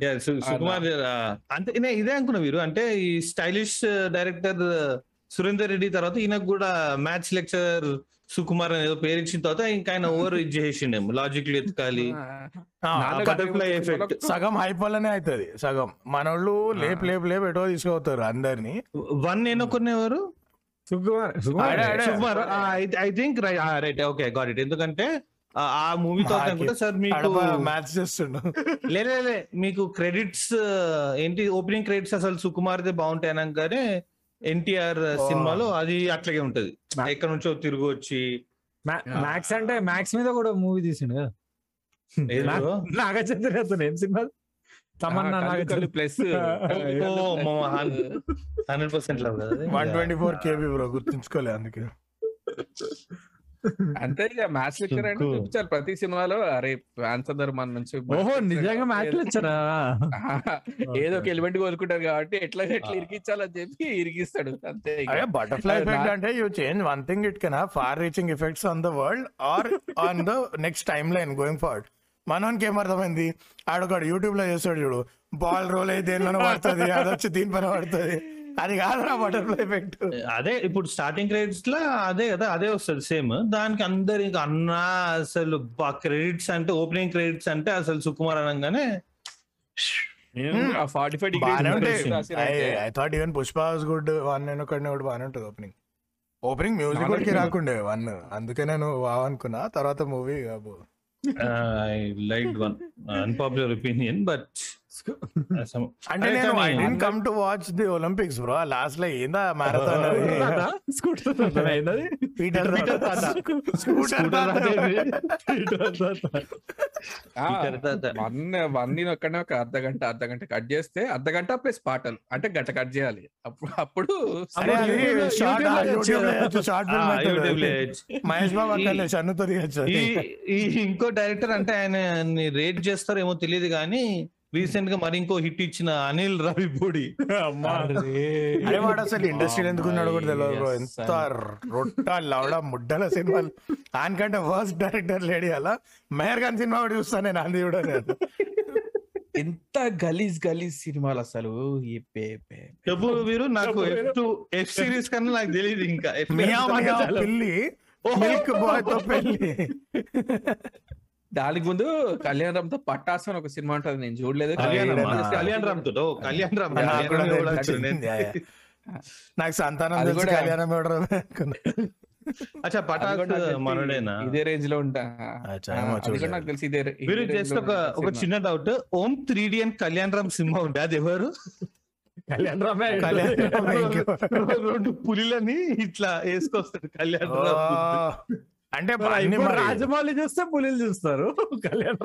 Yeah, సు- సుకుమార్ అంటే ఇదే అనుకున్నా వీరు అంటే ఈ స్టైలిష్ డైరెక్టర్ సురేందర్ రెడ్డి తర్వాత ఈయనకు కూడా మ్యాథ్స్ లెక్చర్ సుకుమార్ అని ఏదో పేరు ఇచ్చిన తర్వాత ఇంకా ఆయన ఓవర్ ఇది చేసిండేమో. లాజిక్ ఎత్తుకాలి. butterfly effect. సగం హైప్ వల్లనే అవుతుంది సగం. మనోళ్ళు లేపు లేపు లేపు ఎటో తీసుకుపోతారు అందరిని. వన్ నేను కొన్ని ఎవరు Sukumar I think right okay got it. ఎందుకంటే ఆ- ఆ మూవీ తో బాగా అనుకుంటా సార్ మీకు మ్యాచ్ చేస్తుండు. లే మీకు క్రెడిట్స్ ఏంటి ఓపెనింగ్ క్రెడిట్స్ అసలు సుకుమార్దే బాగుంటాయి అనగానే ఎన్టీఆర్. సినిమాలో అది అట్లాగే ఉంటది. ఎక్కడ నుంచో తిరిగి వచ్చి. మ్యాక్స్ అంటే మ్యాక్స్ మీద కూడా మూవీ తీసిండు కదా. ఏది? నా- bro? నాగ చంద్ర ఏం cinema? Tamannaah Naga Chandra plus hundred percent love కదా అది? One twenty four KB bro గుర్తుంచుకోలే అందుకే. అంతే ఇక మ్యాచ్ లెక్చర్ అంటే. చూపించాలి. ప్రతి సినిమాలో అరే ఫ్యాన్స్ అందరు మన నుంచి ఓహో నిజంగా మ్యాచ్ వచ్చారా ఏదో ఒక ఎలిమెంట్ కోరుకుంటారు కాబట్టి ఎట్లా ఎట్లా ఇరికించాలని చెప్పి ఇరికిస్తాడు. అంతే బటర్ఫ్లై ఎఫెక్ట్ అంటే you change one thing it can have far reaching effects on the world or on the next time line going forward మనోనికి ఏమర్థమైంది ఆడొకడు యూట్యూబ్లో చేస్తాడు చూడు. బాల్ రోల్ అయితే దేనిలోనో పడుతుంది అది వచ్చి దీని పైన పడుతుంది. అది కాదురా బటర్ఫ్లై ఎఫెక్ట్. అదే ఇప్పుడు స్టార్టింగ్ క్రెడిట్స్లో అదే కదా అదే వస్తుంది సేమ్. దానికి అందరు ఇంకా అన్నా అసలు క్రెడిట్స్ అంటే ఓపెనింగ్ క్రెడిట్స్ అంటే అసలు సుకుమార్ అనగానే I thought even Pushpa good one నేను ఒకటి కూడా బాగానే ఉంటుంది ఓపెనింగ్. ఓపెనింగ్ మ్యూజిక్ కూడా రాకుండే వన్. అందుకే నేను అనుకున్నా తర్వాత movie I like one unpopular opinion but అంటే నేను I didn't come to watch the Olympics bro లాస్ట్లో ఏందా మ్యారథాన్ స్కూటర్ పీటర్ Peter తాత. స్కూటర్ వన్ వన్ నేను ఒక్కడే ఒక అర్ధ గంట అర్ధ గంట కట్ చేస్తే అర్ధ గంట ప్లస్ పాటలు. అంటే గంట కట్ చేయాలి. అప్పుడు మహేష్ బాబు ఇంకో డైరెక్టర్ అంటే ఆయన రేట్ చేస్తారో ఏమో తెలియదు కానీ రీసెంట్గా మరి ఇంకో హిట్ ఇచ్చిన అనిల్ రావిపూడి అరే. వాడు అసలు ఇండస్ట్రీ ఎందుకు ఉన్నాడు కూడా తెలియదు ఎంత రొట్ట లవడ ముడ్డల సినిమాలు. ఆయనకంటే వర్స్ట్ డైరెక్టర్ లేడీ అలా. మేయర్ ఖాన్ సినిమా కూడా చూస్తాను నేను అంది కూడా ఎంత గలీజ్ గలీజ్ సినిమాలు అసలు. ఈ పే పే చెప్పు వీరు నాకు ఎఫ్ టూ ఎఫ్ సిరీస్ కన్నా నాకు తెలియదు ఇంకా. పిల్లి మిల్క్ బాయ్తో పెళ్ళి దానికి ముందు కళ్యాణ్ రామ్తో పట్టాస్ అని ఒక సినిమా ఉంటుంది నేను చూడలేదు. కళ్యాణ్ రామ్ ఈడనా? కళ్యాణ్ రామ్తో కళ్యాణ్ రామ్ నాకు సంతానం అది తెలుసు కూడా- కళ్యాణం అచ్చా తెలిసి మనడేనా? ఇదే రేంజ్లో ఉంటా. నాకు తెలిసి ఇదే మీరు జస్ట్లో ఒక ఉంటా ఒక. చిన్న doubt Om three D and Kalyan Ram cinema ఉండే అది ఎవరు? కళ్యాణ్ రామే. కళ్యాణ్? రెండు పులిలని ఇట్లా వేసుకొస్తాడు కళ్యాణ్ రామ్. అంటే రాజమౌళి చూస్తే పులిలు చూస్తారు. కళ్యాణ్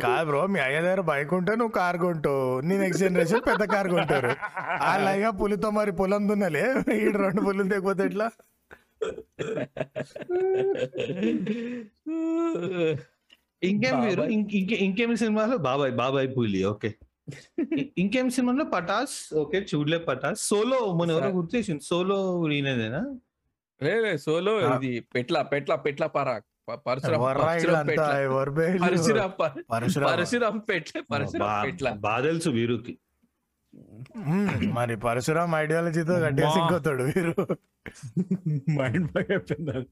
కాదు బ్రో మీ అయ్య దగ్గర బైక్ ఉంటే నువ్వు కార్ కొంటావు నీ నెక్స్ట్ జనరేషన్ పెద్ద కార్ కొంటారు. అలాగే పులితో మరి పొలం దున్నలే. ఈ రెండు పుల్లు తెగిపోతే ఎట్లా? ఇంకేం మీరు? బాబాయ్. ఇంక- ఇంకే- ఇంకేం సినిమాలో? బాబాయ్ బాబాయ్ పులి ఓకే. ఇంకేం సినిమాలో పటాస్ ఓకే చూడలే పటాస్. సోలో మన ఎవరో సార్. గుర్తేసింది సోలో ఈయనదేనా లే లే, సోలో. ఇది పెట్ల పెట్ల పెట్ల పరాక్? పెట్ల పరశురామ. బాగా తెలుసు వీరుకి. మరి పరశురామ్ ఐడియాలజీతో గట్టిగా మా. సింకొతాడు వీరు మైండ్ బాగా అయిపోయింది.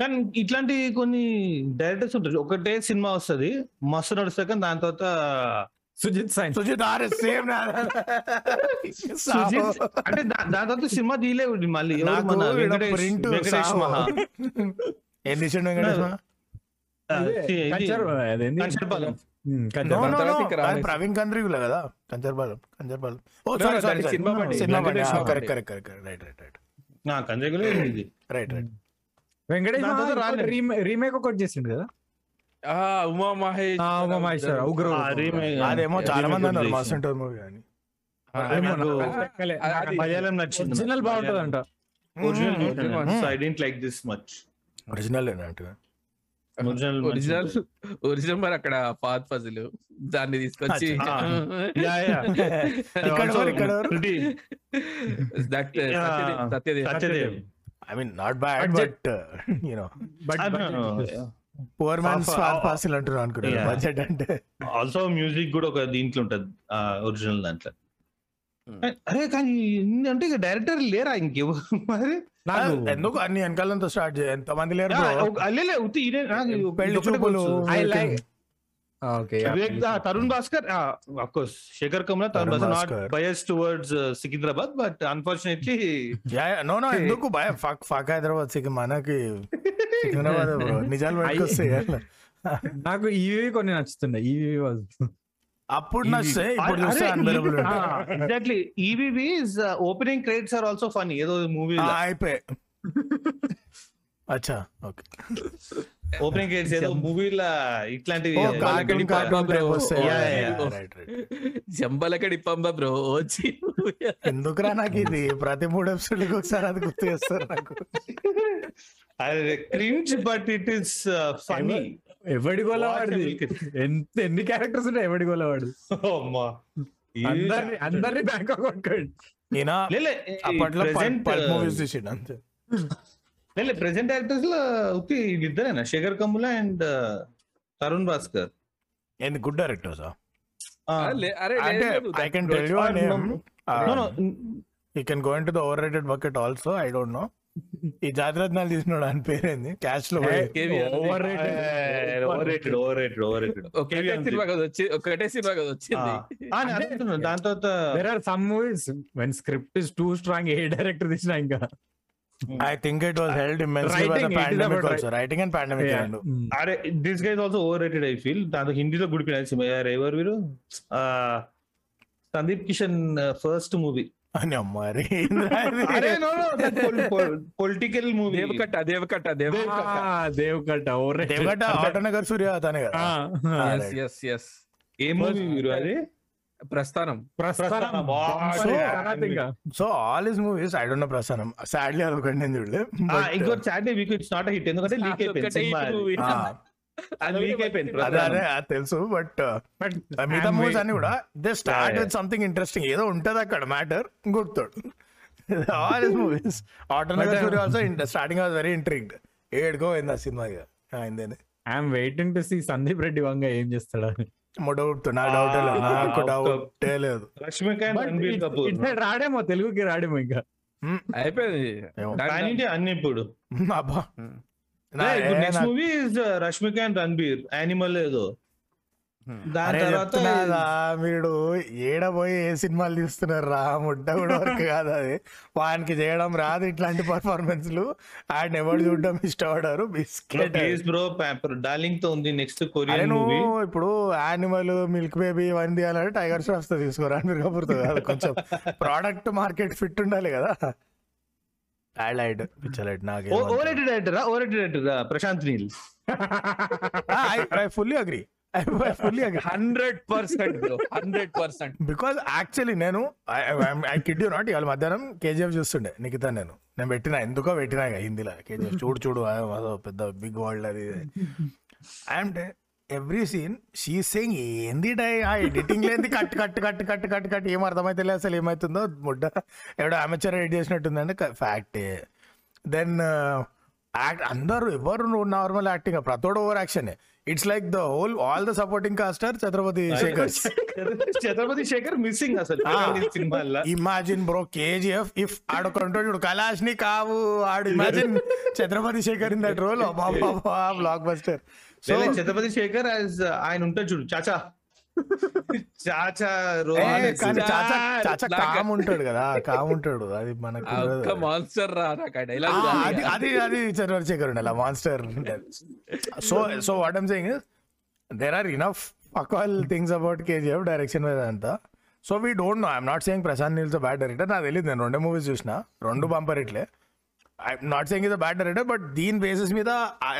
కానీ ఇట్లాంటి కొన్ని డైరెక్టర్స్ ఉంటారు ఒకటే సినిమా వస్తది మస్తు నడుస్తాక దాని తర్వాత Sujeeth sign. Sujeeth are same Sujeeth అంటే దాని తర్వాత సినిమా తీయలేదు మళ్ళీ. ఏం తీసిండు. ప్రవీణ్ కంద్రీగులే కదా? Kancharapalem Kancharapalem. Oh sorry sorry సినిమా. సినిమా వెంకటేష్ కరెక్ట్ బండి. Correct correct right right right. నా కంజగులే ఇది. Right right. వెంకటేష్ దాని తర్వాత రాలేదు. రీమేక్ ఒకటి చేసిండు కదా? ఉమా మహేష్ ఆ, ఉమా మహేశ్వర, ఉగ్ర. అదేమో చాలా మంది అన్నారు చేసి. మస్తు ఉంటుంది మూవీ అని మలయాళం నచ్చింది. ఒరిజినల్ బాగుంటది అంట. Original I didn't like this much original అంటే? ఒరిజినల్ ఒరిజినల్ ఒరిజినల్ మరి అక్కడ పాత్ పజిల్. దాన్ని తీసుకొచ్చి. Yeah yeah. Satyadev I mean not bad. But you know but poor man Swat పాసిల్ అనుకుంటారు Yeah. బడ్జెట్ అంటే. ఆల్సో మ్యూజిక్ కూడా ఒక దీంట్లో ఉంటది ఒరిజినల్ దాంట్లో. Hmm. అరే కానీ అంటే ఇక డైరెక్టర్ లేరా ఇంకెవరు మరి? నాకు ఎందుకు అన్ని వెనకాలంతా స్టార్ట్ చేయ ఎంత మంది లేరు Pelli Choopulu. I like Tarun Bhascker course Sekhar Kammula Tarun Bhascker not. Bias towards Secunderabad but unfortunately no no ఎందుకు భయ ఫక్ ఫక్ హైదరాబాద్ సికి మనకి సికింద్రాబాద్ నిజాలు పట్టుకొస్తాయి. నాకు ఈవి కొన్ని నచ్చుతున్నాయి. ఈవి అప్పుడు నచ్చితే ఇప్పుడు చూస్తే unbearable exactly EVV opening credits are also funny ఏదో మూవీ అయిపోయి అచ్చా ఓకే ఓపెనింగ్ క్రెడిట్స్ ఏదో మూవీలా ఇట్లాంటివి రైట్ జంబలకడి పంబ బ్రో వచ్చి ఎందుకురా నాకు ఇది? ప్రతి మూడు ఎపిసోడ్కి ఒకసారి అది గుర్తు చేస్తారు నాకు. Cringe but it is funny ఎవడి గోల వాడిది? ఎంత ఎన్ని క్యారెక్టర్స్ ఉన్నాయి ఎవడి గోల వాడు అందరిని అందరిని బ్యాంక్ అకౌంట్ అప్పట్లో మూవీస్ తీసిండు అంతే. ప్రెసెంట్ యాక్టర్స్లో ఇద్దరేనా శేఖర్ కమ్ముల అండ్ తరుణ్ భాస్కర్ ఏంది గుడ్ డైరెక్టర్స్ లేదు, I can tell you can go in to the over rated bucket also I don't know ఈ జాతిరత్నాలు తీసినాడు అని పేరేంది? క్యాష్లో. Over rated over rated over rated ఒకటే సినిమా కదా వచ్చి ఒకటే సినిమా కదా వచ్చింది దాని తర్వాత there are some movies when script is too strong a director తీసినా ఇంకా. I think it was held immensely by the Writing, it is pandemic about also writing and pandemic Yeah. రెండు. Mm. అరే this guys also over rated I feel దాంతో హిందీలో గుడిపిన ఎవరు వీరు Sandeep Kishan first movie అని అమ్మారి పొలిటికల్ మూవీ దేవకట్ట దేవకట్ట దేవ దేవ్ కట్ట ఓవర్ దేవగడ్డ ఆటోనగర్ సూర్య అతనే కదా ఎస్ ఎస్ ఎస్ ఏ మూవీ వీరు అది? ప్రస్థానం. ప్రస్థానం. So, ఇంకా. So all is movies I don't know ప్రసారం సాడ్లీ అదొకటి నేను చూడలే ఆ, ఇంకోటి Saturday week it's not hit ఎందుకంటే లీక్ అయిపోయింది అదొక్కటే సినిమా hit అది. movie. అది లీక్ అయిపోయింది అదే ప్రధానం. అదే అది తెలుసు బట్ బట్ మిగతా మూవీస్ అన్ని కూడా they start with something interesting ఏదో ఉంటది అక్కడ matter గుర్తుడు all is movies also starting was very intrigued ఏడుకో అయింది ఆ సినిమా అయిందని I'm waiting to see Sandeep Reddy Vanga ఏం చేస్తాడు డౌట్ నా డౌట్ లేదు. నాకు డౌటే లేదు. లక్ష్మీకాంత్ రణబీర్ కపూర్ ఇట్ సైడ్ రాడేమో తెలుగుకి రాడేమో ఇంకా. అయిపోయింది. కానీ. అన్ని ఇప్పుడు. అబ్బా. నెక్స్ట్ నాకు- movie is Rashmikanth Ranbir. Animal ఏదో. దాని తర్వాత మీరు ఏడ పోయి ఏ సినిమాలు తీస్తున్నారు రా ముడ్డ కూడా వర్క్ కాదు అది. వానికి చేయడం రాదు ఇట్లాంటి పర్ఫార్మెన్స్లు. ఆయన ఎవరు చూడడం ఇష్టపడారు. బిస్కెట్. ప్లీజ్ బ్రో డార్లింగ్తో ఉంది నెక్స్ట్ కొరియన్ మూవీ ఇప్పుడు యానిమల్ మిల్క్ బేబీ ఇవన్నీ తీయాలంటే టైగర్ ష్రాఫ్స్తో తీసుకోరా మీరు కబుర్తో కాదు. కొంచెం ప్రోడక్ట్ మార్కెట్ ఫిట్ ఉండాలి కదా. లైట్ పిచ్చలైట్ నాకు over rated director over rated Prashanth Neel. I fully agree hundred percent hundred percent. Because actually నేను ఐ కిడ్ యూ నాట్ ఇవాళ మధ్యాహ్నం కేజీఎఫ్ చూస్తుండే నిఖితా నేను. నేను పెట్టిన ఎందుకో పెట్టినా హిందీలో. కేజీఎఫ్ చూడు చూడు పెద్ద బిగ్ వరల్డ్ అది. And every scene she saying ఏంది ఆ ఎడిటింగ్ లేని cut cut cut cut cut cut. ఏం అర్థమైతే లేదు అసలు ఏమవుతుందో ముడ్డ. ఎవడో అమెచర్ ఎడిట్ చేసినట్టుందంటే ఫ్యాక్టే దెన్ యాక్ట్ అందరూ ఎవరు నార్మల్ యాక్టింగ్ ప్రతోడు over action it's like the whole all the supporting caster Chhatrapati Shekhar Chhatrapati Shekhar missing అసలు. సినిమాల్లో. ఇమాజిన్ బ్రో కేజీఎఫ్ ఇఫ్ ఆడొక ఉంటాడు చూడు కలాష్ని కావు ఆడు imagine Chatrapathi Sekhar in that role blockbuster so Chhatrapati Shekhar ఆయన ఉంటాడు చూడు చాచా. చాచా. కామ్ ఉంటాడు కదా కామ్ ఉంటాడు అది మనకు మాన్స్టర్ రా అది అది అది ఛత్రపతి శేఖర్ ఉండాలి. Monster so so what I'm saying there are enough Akal things about KGF direction మీద అంతా. So we don't know I'm not saying Prashanth Neel's bad director నాకు తెలియదు నేను రెండే మూవీస్ చూసిన రెండు బంపర్ ఇట్లే I'm not saying is bad director but దీని బేసిస్ మీద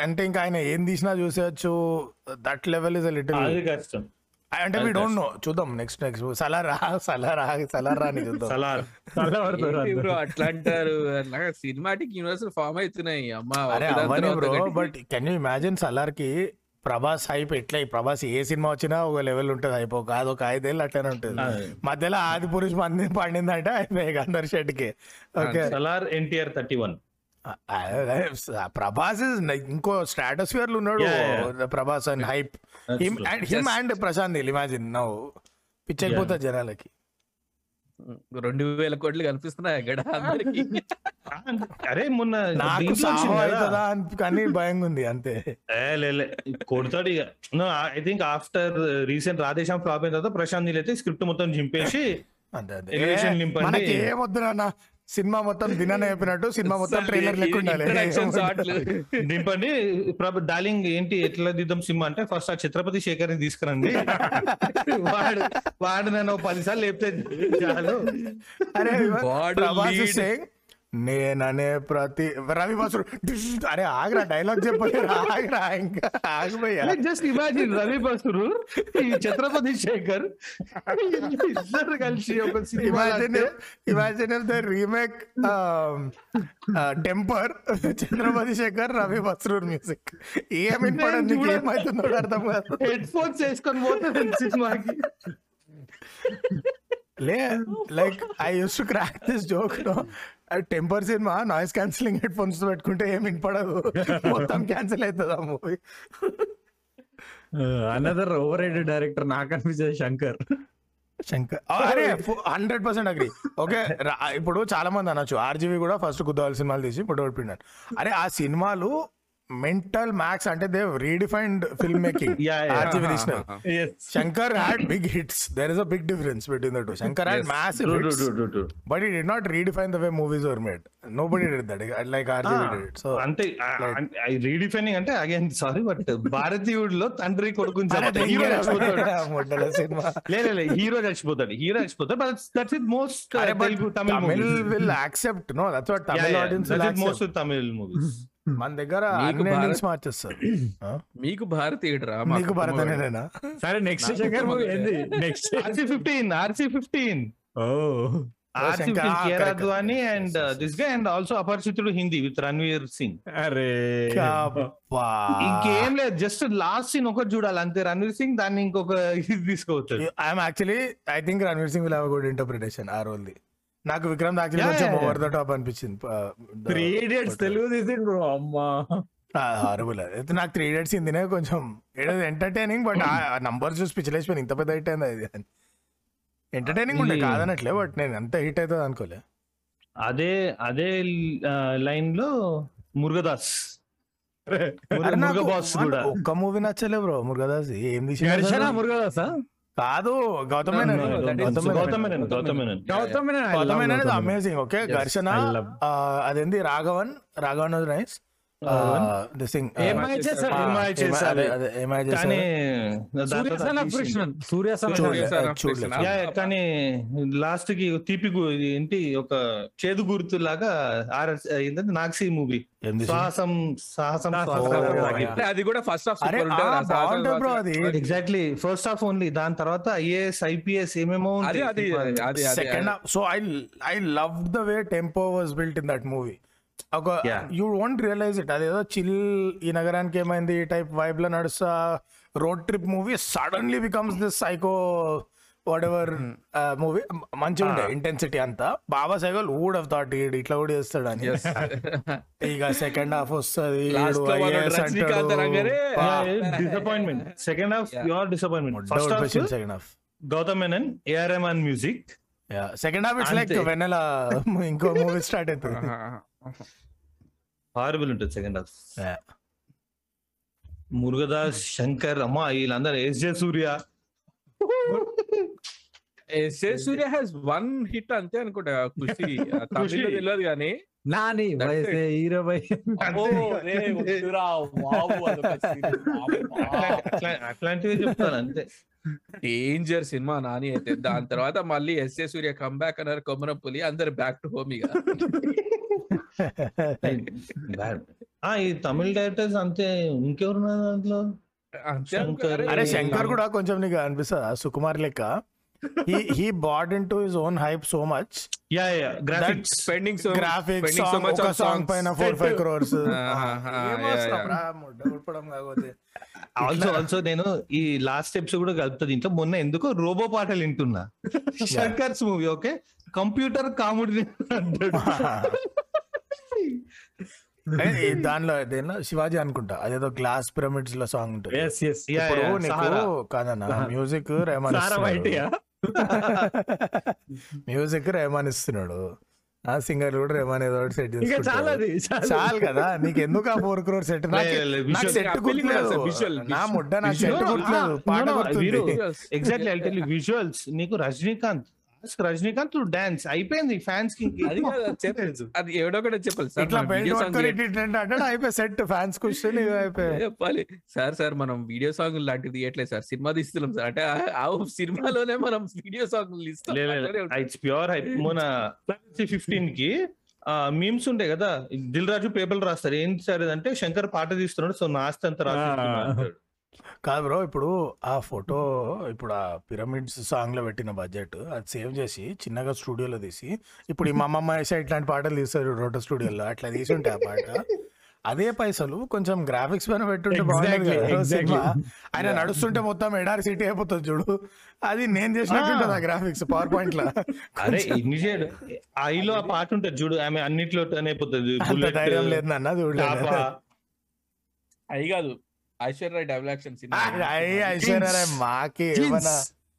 అంటే ఇంకా ఆయన ఏం తీసినా చూసేయచ్చు దట్ లెవెల్ ఇస్ లిటిల్ అది కష్టం. అంటే వీ డోంట్ నో చూద్దాం నెక్స్ట్ నెక్స్ట్ సలారా సలారా సలారా అని చూద్దాం. సలార్. బ్రో అట్లా అంటారు సినిమాటిక్ యూనివర్స్ ఫామ్ అవుతున్నాయి. అమ్మ అరే bro. But can you imagine సలార్కి ప్రభాస్ హైప్ ఎట్లా? ఈ ప్రభాస్ ఏ సినిమా వచ్చినా ఒక లెవెల్ ఉంటుంది హైప్ ఒక అది ఒక ఐదేళ్ళు అట్లనే ఉంటుంది. మధ్యలో ఆది పురుష్ మంది పండిందంటే అయిపోయాయి అందరి షెడ్కి okay. Salaar NTR thirty one. Prabhas ఇంకో స్ట్రాటోస్ఫియర్లో ఉన్నాడు Prabhas and hype him and him and Prashanth imagine నవ్వు పిచ్చైపోతుంది జనాలకి. రెండు వేల కోట్లు కనిపిస్తున్నాయి అక్కడ అందరికి? అరే మొన్న నాకు. అవుతుందా కానీ భయంగా ఉంది అంతే. ఏ, లే, లే. కొడతాడు ఇక. I think after recent Radhe Shyam flop అయిన తర్వాత ప్రశాంత్ నీల్ అయితే స్క్రిప్ట్ మొత్తం చింపేసి అంతే అంతే. Elevation సినిమా మొత్తం దినానే చెప్పినట్టు సినిమా మొత్తం ట్రైలర్ లెక్క ఉండాలి. ఇంట్రడక్షన్ షాట్లు దింపండి. ప్రభు డార్లింగ్ ఏంటి ఎట్లా దిద్దాం సినిమా అంటే ఫస్ట్ ఆ ఛత్రపతి శేఖర్ని తీసుకురండి. వాడు వాడు నన్ను ఓ పదిసార్లు లేపితే చాలు. అరే వాడు నేననే ప్రతి రవి బసుడు అరే ఆగరా డైలాగ్ చెప్పలేరు ఆగరా ఇంకా ఆగిపోయా జస్ట్ ఇమాజిన్ రవి బసురు ఈ ఛత్రపతి శేఖర్ ఇద్దరు కలిసి ఒక cinema imagine imagine the remake temper Chatrapathi Sekhar Ravi Basrur music ఏం వినపడదు నీకు ఏమైతుందో కూడా అర్థం కాదు హెడ్ ఫోన్స్ వేసుకొని పోతే సినిమాకి లే like I use to crack this joke no temper cinema noise cancelling headphones పెట్టుకుంటే ఏం వినపడదు. మొత్తం క్యాన్సిల్ అవుతుంది ఆ movie another over rated director నాకు అనిపించేది శంకర్. శంకర్. అరే హండ్రెడ్ పర్సెంట్ అగ్రి ఓకే ఇప్పుడు చాలా మంది అనొచ్చు. ఆర్జీవి కూడా ఫస్ట్ కుద్దవాలి సినిమాలు తీసి ఇప్పుడు ఓడిపోయినారు అరే ఆ సినిమాలు మెంటల్ మ్యాక్స్ అంటే they redefined film making Yeah, yeah. RGV తీసినారు Shankar had big hits there is a big difference between the two Shankar had hits but he did not redefine the way movies were made nobody did that like RGV did so అంటే redefining అంటే again sorry but భారతీయుడిలో తండ్రి కొడుకుని hero చచ్చిపోతాడు. Cinema. లే లే, లే hero చచ్చిపోతాడు. హీరో చచ్చిపోతాడు. But that's it most Telugu Tamil will accept no that's what Tamil audience that's it most Tamil movies మన దగ్గర మీకు అన్ని భారత్- మార్చేస్తారు. ఆ? మీకు భారతీయుడు రా నీకు భరతనేనా సరే నెక్స్ట్ శంకర్ మూవీ ఏంది? Next RC fifteen RC fifteen oh. RC care. Advani and this guy and also Aparichithudu Hindi with Ranveer Singh అరే. ఇంకేం లేదు జస్ట్ లాస్ట్ సీన్ ఒకటి చూడాలి అంతే. రణ్వీర్ సింగ్ దాన్ని ఇంకొక ఇది తీసుకోవచ్చు. I'm actually I think Ranveer Singh will have good interpretation ఆ రోల్ ది నాకు విక్రమ్ Yeah, కొంచెం ఓవర్ ద టాప్ అనిపించింది. త్రీ ఇడియట్స్ తెలుగు తీసిండు బ్రో అమ్మా. హారబుల్ అయితే నాకు త్రీ డేట్స్ ఇందినే కొంచెం ఎంటర్టైనింగ్ బట్ ఆ నంబర్ చూసి పిచ్చలేసిపోయింది ఇంత పెద్ద హిట్ అయింది అది ఎంటర్టైనింగ్ ఉండే కాదనట్లే బట్ నేను ఎంత హిట్ అవుతుంది అనుకోలే. అదే అదే లైన్లో మురుగదాస్. ఒక్క మూవీ నచ్చలే బ్రో మురుగదాస్. ఏం తీసిన మురుగదాసా? కాదు గౌతమ్ గౌతమ్. గౌతమ్. అమేజింగ్ ఓకే ఘర్షణ అదేంది రాఘవన్? రాఘవన్ నైస్ కానీ లాస్ట్కి తీపి ఏంటి ఒక చేదు గుర్తు లాగా ఆర్ఎస్ ఏంటంటే నాక్సీ మూవీ. సాహసం సాహసం అది కూడా first half exactly first half only దాని తర్వాత ఐఏఎస్ ఐపీఎస్ ఏమేమో so I I love the way tempo was built in that movie ఒక. యూ వోంట్ రియలైజ్ ఇట్ అదేదో చిల్ ఈ నగరానికి ఏమైంది ఈ టైప్ వైబ్లో నడుస్తా road trip movie suddenly becomes this psycho whatever movie మంచిగా ఉండే ఇంటెన్సిటీ అంతా. బాబా సైకిల్ వుడ్ ఆఫ్ థాట్ ఇట్లా కూడా చేస్తాడు అని. ఇక సెకండ్ హాఫ్ వస్తుంది disappointment second half your disappointment first half second half Gautham Menon AR Rahman music second half it's like. Vennela ఇంకో మూవీ స్టార్ట్ అవుతుంది. హారబుల్ ఉంటుంది సెకండ్ హాఫ్. మురుగదాస్ శంకర్ అమ్మా వీళ్ళందరూ S J Surya. SA Surya has one hit అంతే అనుకుంటా ఖుషి. తమిళ్ళో తెలియదు కానీ. నాని వయసే ఇరవై. అట్లాంటివి చెప్తాను అంతే. డేంజర్ సినిమా నాని అయితే. దాని తర్వాత మళ్ళీ ఎస్ఏ సూర్య కంబ్యాక్ అన్నారు కొమరం పులి అందరు బ్యాక్ టు హోమ్ ఇక. ఈ తమిళ డైరెక్టర్స్ అంతే ఇంకెవరున్నారు దాంట్లో? అరే శంకర్ కూడా కొంచెం నీకు అనిపిస్తుందా? సుకుమార్ లెక్క. He he bought in to his own hype so much ya ya. Graphics spending so graphics spending so much on song songs. పైన ఫోర్ ఫైవ్ క్రోర్స్ ఆహా, కాకపోతే. ఆల్సో ఆల్సో నేను ఈ లాస్ట్ స్టెప్స్ కూడా కలుపుతా దీంట్లో. మొన్న ఎందుకో రోబో పాటలు వింటున్నా. Shankar's movie okay computer comedy ఏ, దానిలో దేనిలో? శివాజీ అనుకుంటా. అదేదో గ్లాస్ పిరమిడ్స్లో సాంగ్ ఉంటుంది. ఇప్పుడు నీకు కాదన్న మ్యూజిక్ రెహమాన్ మ్యూజిక్ రెహమాన్ ఇస్తున్నాడు. ఆ సింగర్ కూడా రెమాన్ ఏదో సెట్ ఇంకా చాలా కదా? నీకు ఎందుకు ఆ ఫోర్ క్రోర్ సెట్? నాకు సెట్ గుర్తులేదు. నా. ముడ్డ నాకు Visual. సెట్ గుర్తులేదు. పాట గుర్తుంది. ఎగ్జాక్ట్లీ విజువల్స్ నీకు రజనీకాంత్ రజనీకాంత్ డాన్స్ అయిపోయింది ఫ్యాన్స్కి. అది అది ఎవడో కూడా చెప్పాలి సార్ ఇట్లా మనం అంటే అయిపోయి సెట్ ఫ్యాన్స్ క్వశ్చన్ చెప్పాలి? సార్ సార్ మనం వీడియో సాంగ్ లాంటివి తీయట్లేదు సార్. సినిమా తీస్తున్నాం సార్. అంటే ఆ- సినిమాలోనే మనం video song. It's pure hype మొన్న ఫిఫ్టీన్కి మీమ్స్ ఉండే కదా. దిల్ రాజు పేపర్లు రాస్తారు. ఏం సార్ అంటే శంకర్ పాట తీస్తున్నాడు సో నా ఆస్తి కాదు బ్రో ఇప్పుడు ఆ ఫోటో ఇప్పుడు ఆ పిరమిడ్స్ సాంగ్లో పెట్టిన బడ్జెట్ అది సేవ్ చేసి చిన్నగా స్టూడియోలో తీసి ఇప్పుడు ఈ మా అమ్మమ్మ వేసే ఇట్లాంటి పాటలు తీస్తారు రోటో స్టూడియోలో అట్లా తీసి ఉంటే ఆ పాట. అదే పైసలు కొంచెం గ్రాఫిక్స్ పైన పెట్టుంటే. సినిమా. ఆయన నడుస్తుంటే మొత్తం ఎడారి సిటీ అయిపోతుంది చూడు. అది నేను చేసినట్టు ఆ గ్రాఫిక్స్ పవర్ పాయింట్లో. అరే ఐలో ఆ పాట ఉంటుంది చూడు ఆమె అన్నిట్లో అయిపోతుంది. ధైర్యం లేదు నాన్న చూడలేదు అయి కాదు. Aishwarya double action cinema Aishwarya Rai మాకి ఏమన్నా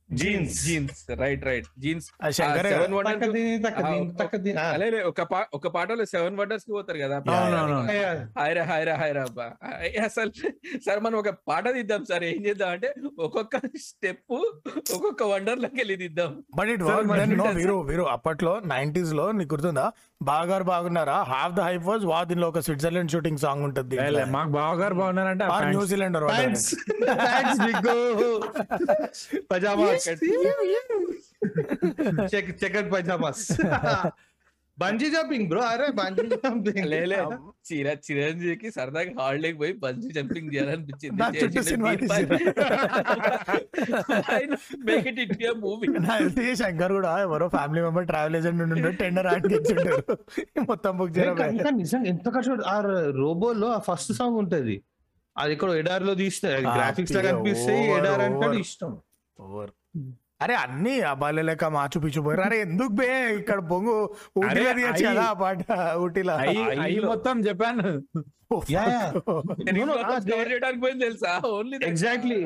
jeans jeans right right jeans seven. అలే ఒక పా ఒక పాటలో సెవెన్ వండర్స్కి పోతారు కదా. హాయరా హాయరా హాయరా అబ్బా. అసలు సార్ మనం ఒక పాట తీద్దాం సార్. ఏం చేద్దాం అంటే ఒక్కొక్క స్టెప్ ఒక్కొక్క వండర్లోకి వెళ్ళి తీద్దాం. బట్ ఇట్ వర్క్ మరి దెన్ నో ఉంటుంది వీరు వీరు అప్పట్లో నైన్టీస్లో నీకు గుర్తుందా? బాగారు బాగున్నారా? హాఫ్ ద హైప్ వాజ్ వా దీనిలో ఒక స్విట్జర్లాండ్ షూటింగ్ సాంగ్ ఉంటుంది మాకు బావగారు బాగున్నారంటే ఆ are fans- New Zealand Thanks. Bungee jumping bro అరే బంజీ జంపింగ్ లేలే చిర చిరంజీవికి సరదాగా హాలిడేకి పోయి బంజీ జంపింగ్ చేయాలనిపించింది. నా చుట్టూ cinema make it it movie Shankar కూడా ఎవరో ఫ్యామిలీ మెంబర్ ట్రావెల్ ఏజెంట్ ఉండి టెండర్ ఆడికి ఇచ్చింటారు. మొత్తం బుక్ ఇంకా నిజంగా ఎంత కష్టపడి ఆ రోబోలో ఆ ఫస్ట్ సాంగ్ ఉంటది. అది ఇక్కడ ఎడారిలో తీస్తే ఆ, గ్రాఫిక్స్లో over, ఎడారి over. ఇష్టం. ఓవర్. అరే అన్ని అబ్బాయిల లెక్క మాచు పిచ్చు పోయారు అరే ఎందుకు బే? ఇక్కడ బొంగు ఊటీలో తీయచ్చు కదా ఆ పాట ఊటీలో. మొత్తం చెప్పాను. తెలుసా? ఓన్లీ ఎగ్జాక్ట్లీ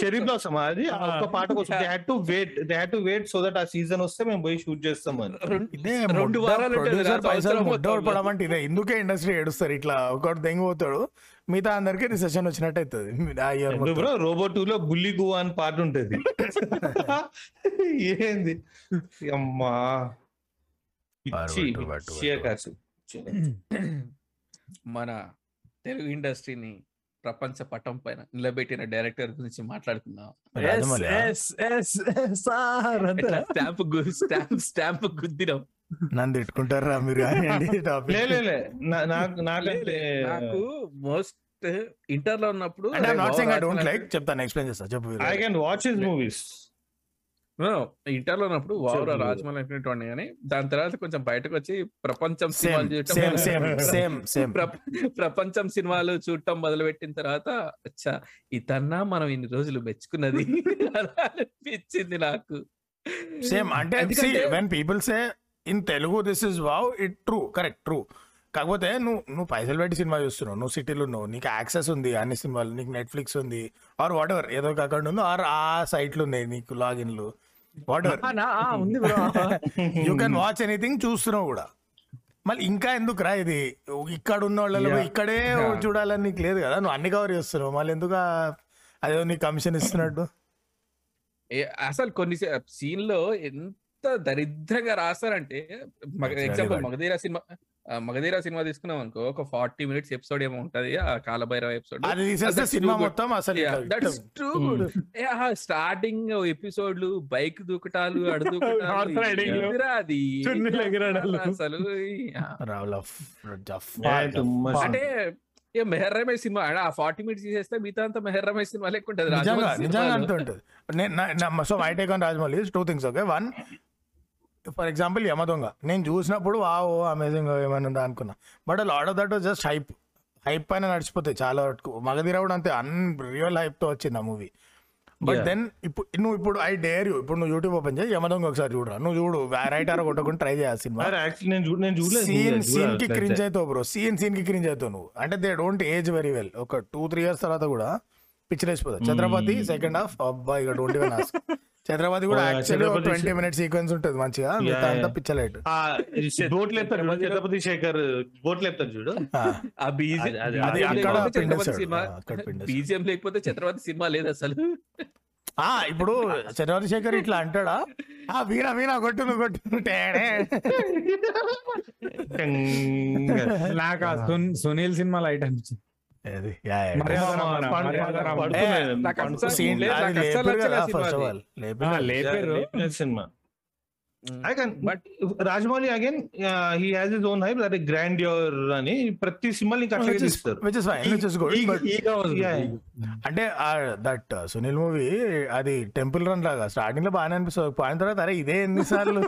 చెరీ బ్లాసమ్ అది. ఆ. ఒక్క పాట కోసం. They had to wait they had to wait so that ఆ సీజన్ వస్తే మేము పోయి షూట్ చేస్తాం అని. ఇదే రెండు వారాలు ఉంటుంది ప్రొడ్యూసర్ రా, పైసలు. పడమంటే ఇదే. ఇందుకే ఇండస్ట్రీ ఏడుస్తారు. ఇట్లా ఒకటి దెంగిపోతాడు. మిగతా అందరికి రిసెషన్ వచ్చినట్టు అవుతుంది బ్రో రోబో టూ లో బుల్లి గు అని పాట ఉంటది. ఏంది? అమ్మా. మన తెలుగు ఇండస్ట్రీని ప్రపంచ పటం పైన నిలబెట్టిన డైరెక్టర్ గురించి మాట్లాడుకుందాం. స్టాంప్ స్టాంప్ స్టాంప్ గుద్దినాం. నన్ను తిట్టుకుంటారా మీరు నాకు మోస్ట్ ఇంటర్లో ఉన్నప్పుడు లైక్ చెప్తాను ఎక్స్ప్లెయిన్ చేస్తా చెప్పు. I can watch his movies ఇంటర్లో ఉన్నప్పుడు వావరా. రాజమౌళి అనుకునేటోడిని కానీ దాని తర్వాత కొంచెం బయటకు వచ్చి ప్రపంచం సేమ్ సినిమాలు చూడటం ప్రపంచం సినిమాలు చూడటం మొదలు పెట్టిన తర్వాత అచ్చా ఇతన్నా మనం ఇన్ని రోజులు మెచ్చుకున్నది అనిపించింది నాకు. సేమ్ అంటే when people say in Telugu this is wow it true correct true కాకపోతే నువ్వు నువ్వు పైసలు పెట్టి సినిమా చూస్తున్నావు నువ్వు సిటీలో ఉన్నావు నీకు యాక్సెస్ ఉంది అన్ని సినిమాలు నీకు నెట్ఫ్లిక్స్ ఉంది ఆర్ వాట్ ఎవర్ ఏదో ఒక అకౌంట్ ఉందో ఆర్ ఆ సైట్లు ఉన్నాయి నీకు లాగిన్లు వాట్ ఎవర్ ఆ, నా- ఆ, ఉంది bro you can watch anything చూస్తున్నావు కూడా. మళ్ళీ ఇంకా ఎందుకు రా ఇది? ఇక్కడ ఉన్న వాళ్ళలో. ఇక్కడే. చూడాలని నీకు లేదు కదా? నువ్వు అన్ని కవర్ చేస్తున్నావు మళ్ళీ ఎందుకు అదేదో నీకు కమిషన్ ఇస్తున్నట్టు అసలు కొన్ని సీన్లో ఎంత దరిద్రంగా రాస్తారంటే ఎగ్జాంపుల్. మగధీర సినిమా మగధీర సినిమా తీసుకున్నాం అనుకో ఒక ఫార్టీ మినిట్స్ ఎపిసోడ్ ఏమో ఉంటది ఆ కాలభైరవ ఎపిసోడ్ సినిమా. మొత్తం అసలు ట్రూ Hmm. స్టార్టింగ్ ఎపిసోడ్లు బైక్ దూకటాలు అడు Horse riding లో. అది. అసలు అంటే ఏ మెహర్ రమేష్ సినిమా ఆ ఫార్టీ మినిట్స్ తీసేస్తే మిగతా అంతా మెహర్ రమేష్ సినిమా లెక్క ఉంటుంది నిజంగా. అంత ఉంటుంది so my take on Rajamouli two things okay one for example Yamadonga నేను చూసినప్పుడు వా ఓ అమేజింగ్ ఏమైనా ఉందా అనుకున్నా. But lot of that was just hype hype పైన నడిచిపోతాయి చాలా వరకు. మగధీర కూడా అంతే అన్ రియల్ హైప్తో వచ్చింది ఆ మూవీ బట్. దెన్ ఇప్పుడు నువ్వు ఇప్పుడు ఐ డేర్ యూ ఇప్పుడు నువ్వు యూట్యూబ్ ఓపెన్ చేయి యమదొంగ ఒకసారి చూడరా? నువ్వు చూడు రైట్ ఆర్ కొట్టకుండా ట్రై చేయాలి సినిమా. సీన్ సీన్కి. క్రింజ్ అవుతావు బ్రో సీన్ సీన్కి క్రింజ్ అవుతావు నువ్వు. అంటే they don't age very well ఒక టూ త్రీ ఇయర్స్ తర్వాత కూడా పిక్చర్ వేసిపోతావు ఛత్రపతి సెకండ్ హాఫ్ అబ్బా ఇక డోంట్ ఈవెన్ ఆస్క్ ఛత్రపతి కూడా యాక్చువల్లీ ట్వంటీ మినిట్స్ సీక్వెన్స్ ఉంటుంది మంచిగా. మిగతా అంతా. పిచ్చలైట్ ఎత్తారు చూడు, ఛత్రపతి శేఖర్ బోట్లు ఎత్తారు చూడు. ఆ. బీజిఎం లేకపోతే ఛత్రపతి సినిమా లేదు అసలు. ఆ ఇప్పుడు చంద్రబాబు శేఖర్ ఇట్లా అంటాడా? ఆ వీణ వీణ కొట్టు నువ్వు కొట్టు నువ్వు టేడే. నాకు Sunil cinema light cinema but Rajamouli again he has his own hype that grandeur అని ప్రతి అట్లా తీస్తారు. Is is Yeah. అంటే దట్ సునీల్ మూవీ అది టెంపుల్ రన్ లాగా స్టార్టింగ్లో బాగానే అనిపిస్తుంది. పోయిన తర్వాత అరే ఇదే ఎన్నిసార్లు.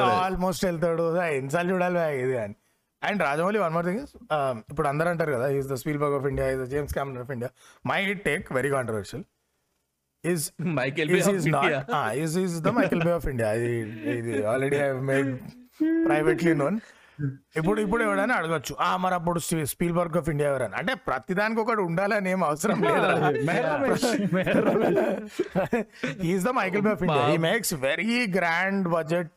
ఆల్మోస్ట్ వెళ్తాడు. "ఆ, ఎన్నిసార్లు చూడాలి ఇది అని. And Rajamouli one more thing ఇప్పుడు అందరూ అంటారు కదా is the Spielberg of India is the James Cameron of India my hot take very controversial is Michael is is the Michael Bay of India ఇది ఇది already I made privately known ఇప్పుడు ఇప్పుడు ఎవడైనా అడగొచ్చు ఆ మరి అప్పుడు స్పీల్ బర్గ్ ఆఫ్ ఇండియా ఎవరని? అంటే ప్రతిదానికి ఒకటి ఉండాలని ఏం అవసరం లేదు? Is the Michael Bay of India he makes very grand budget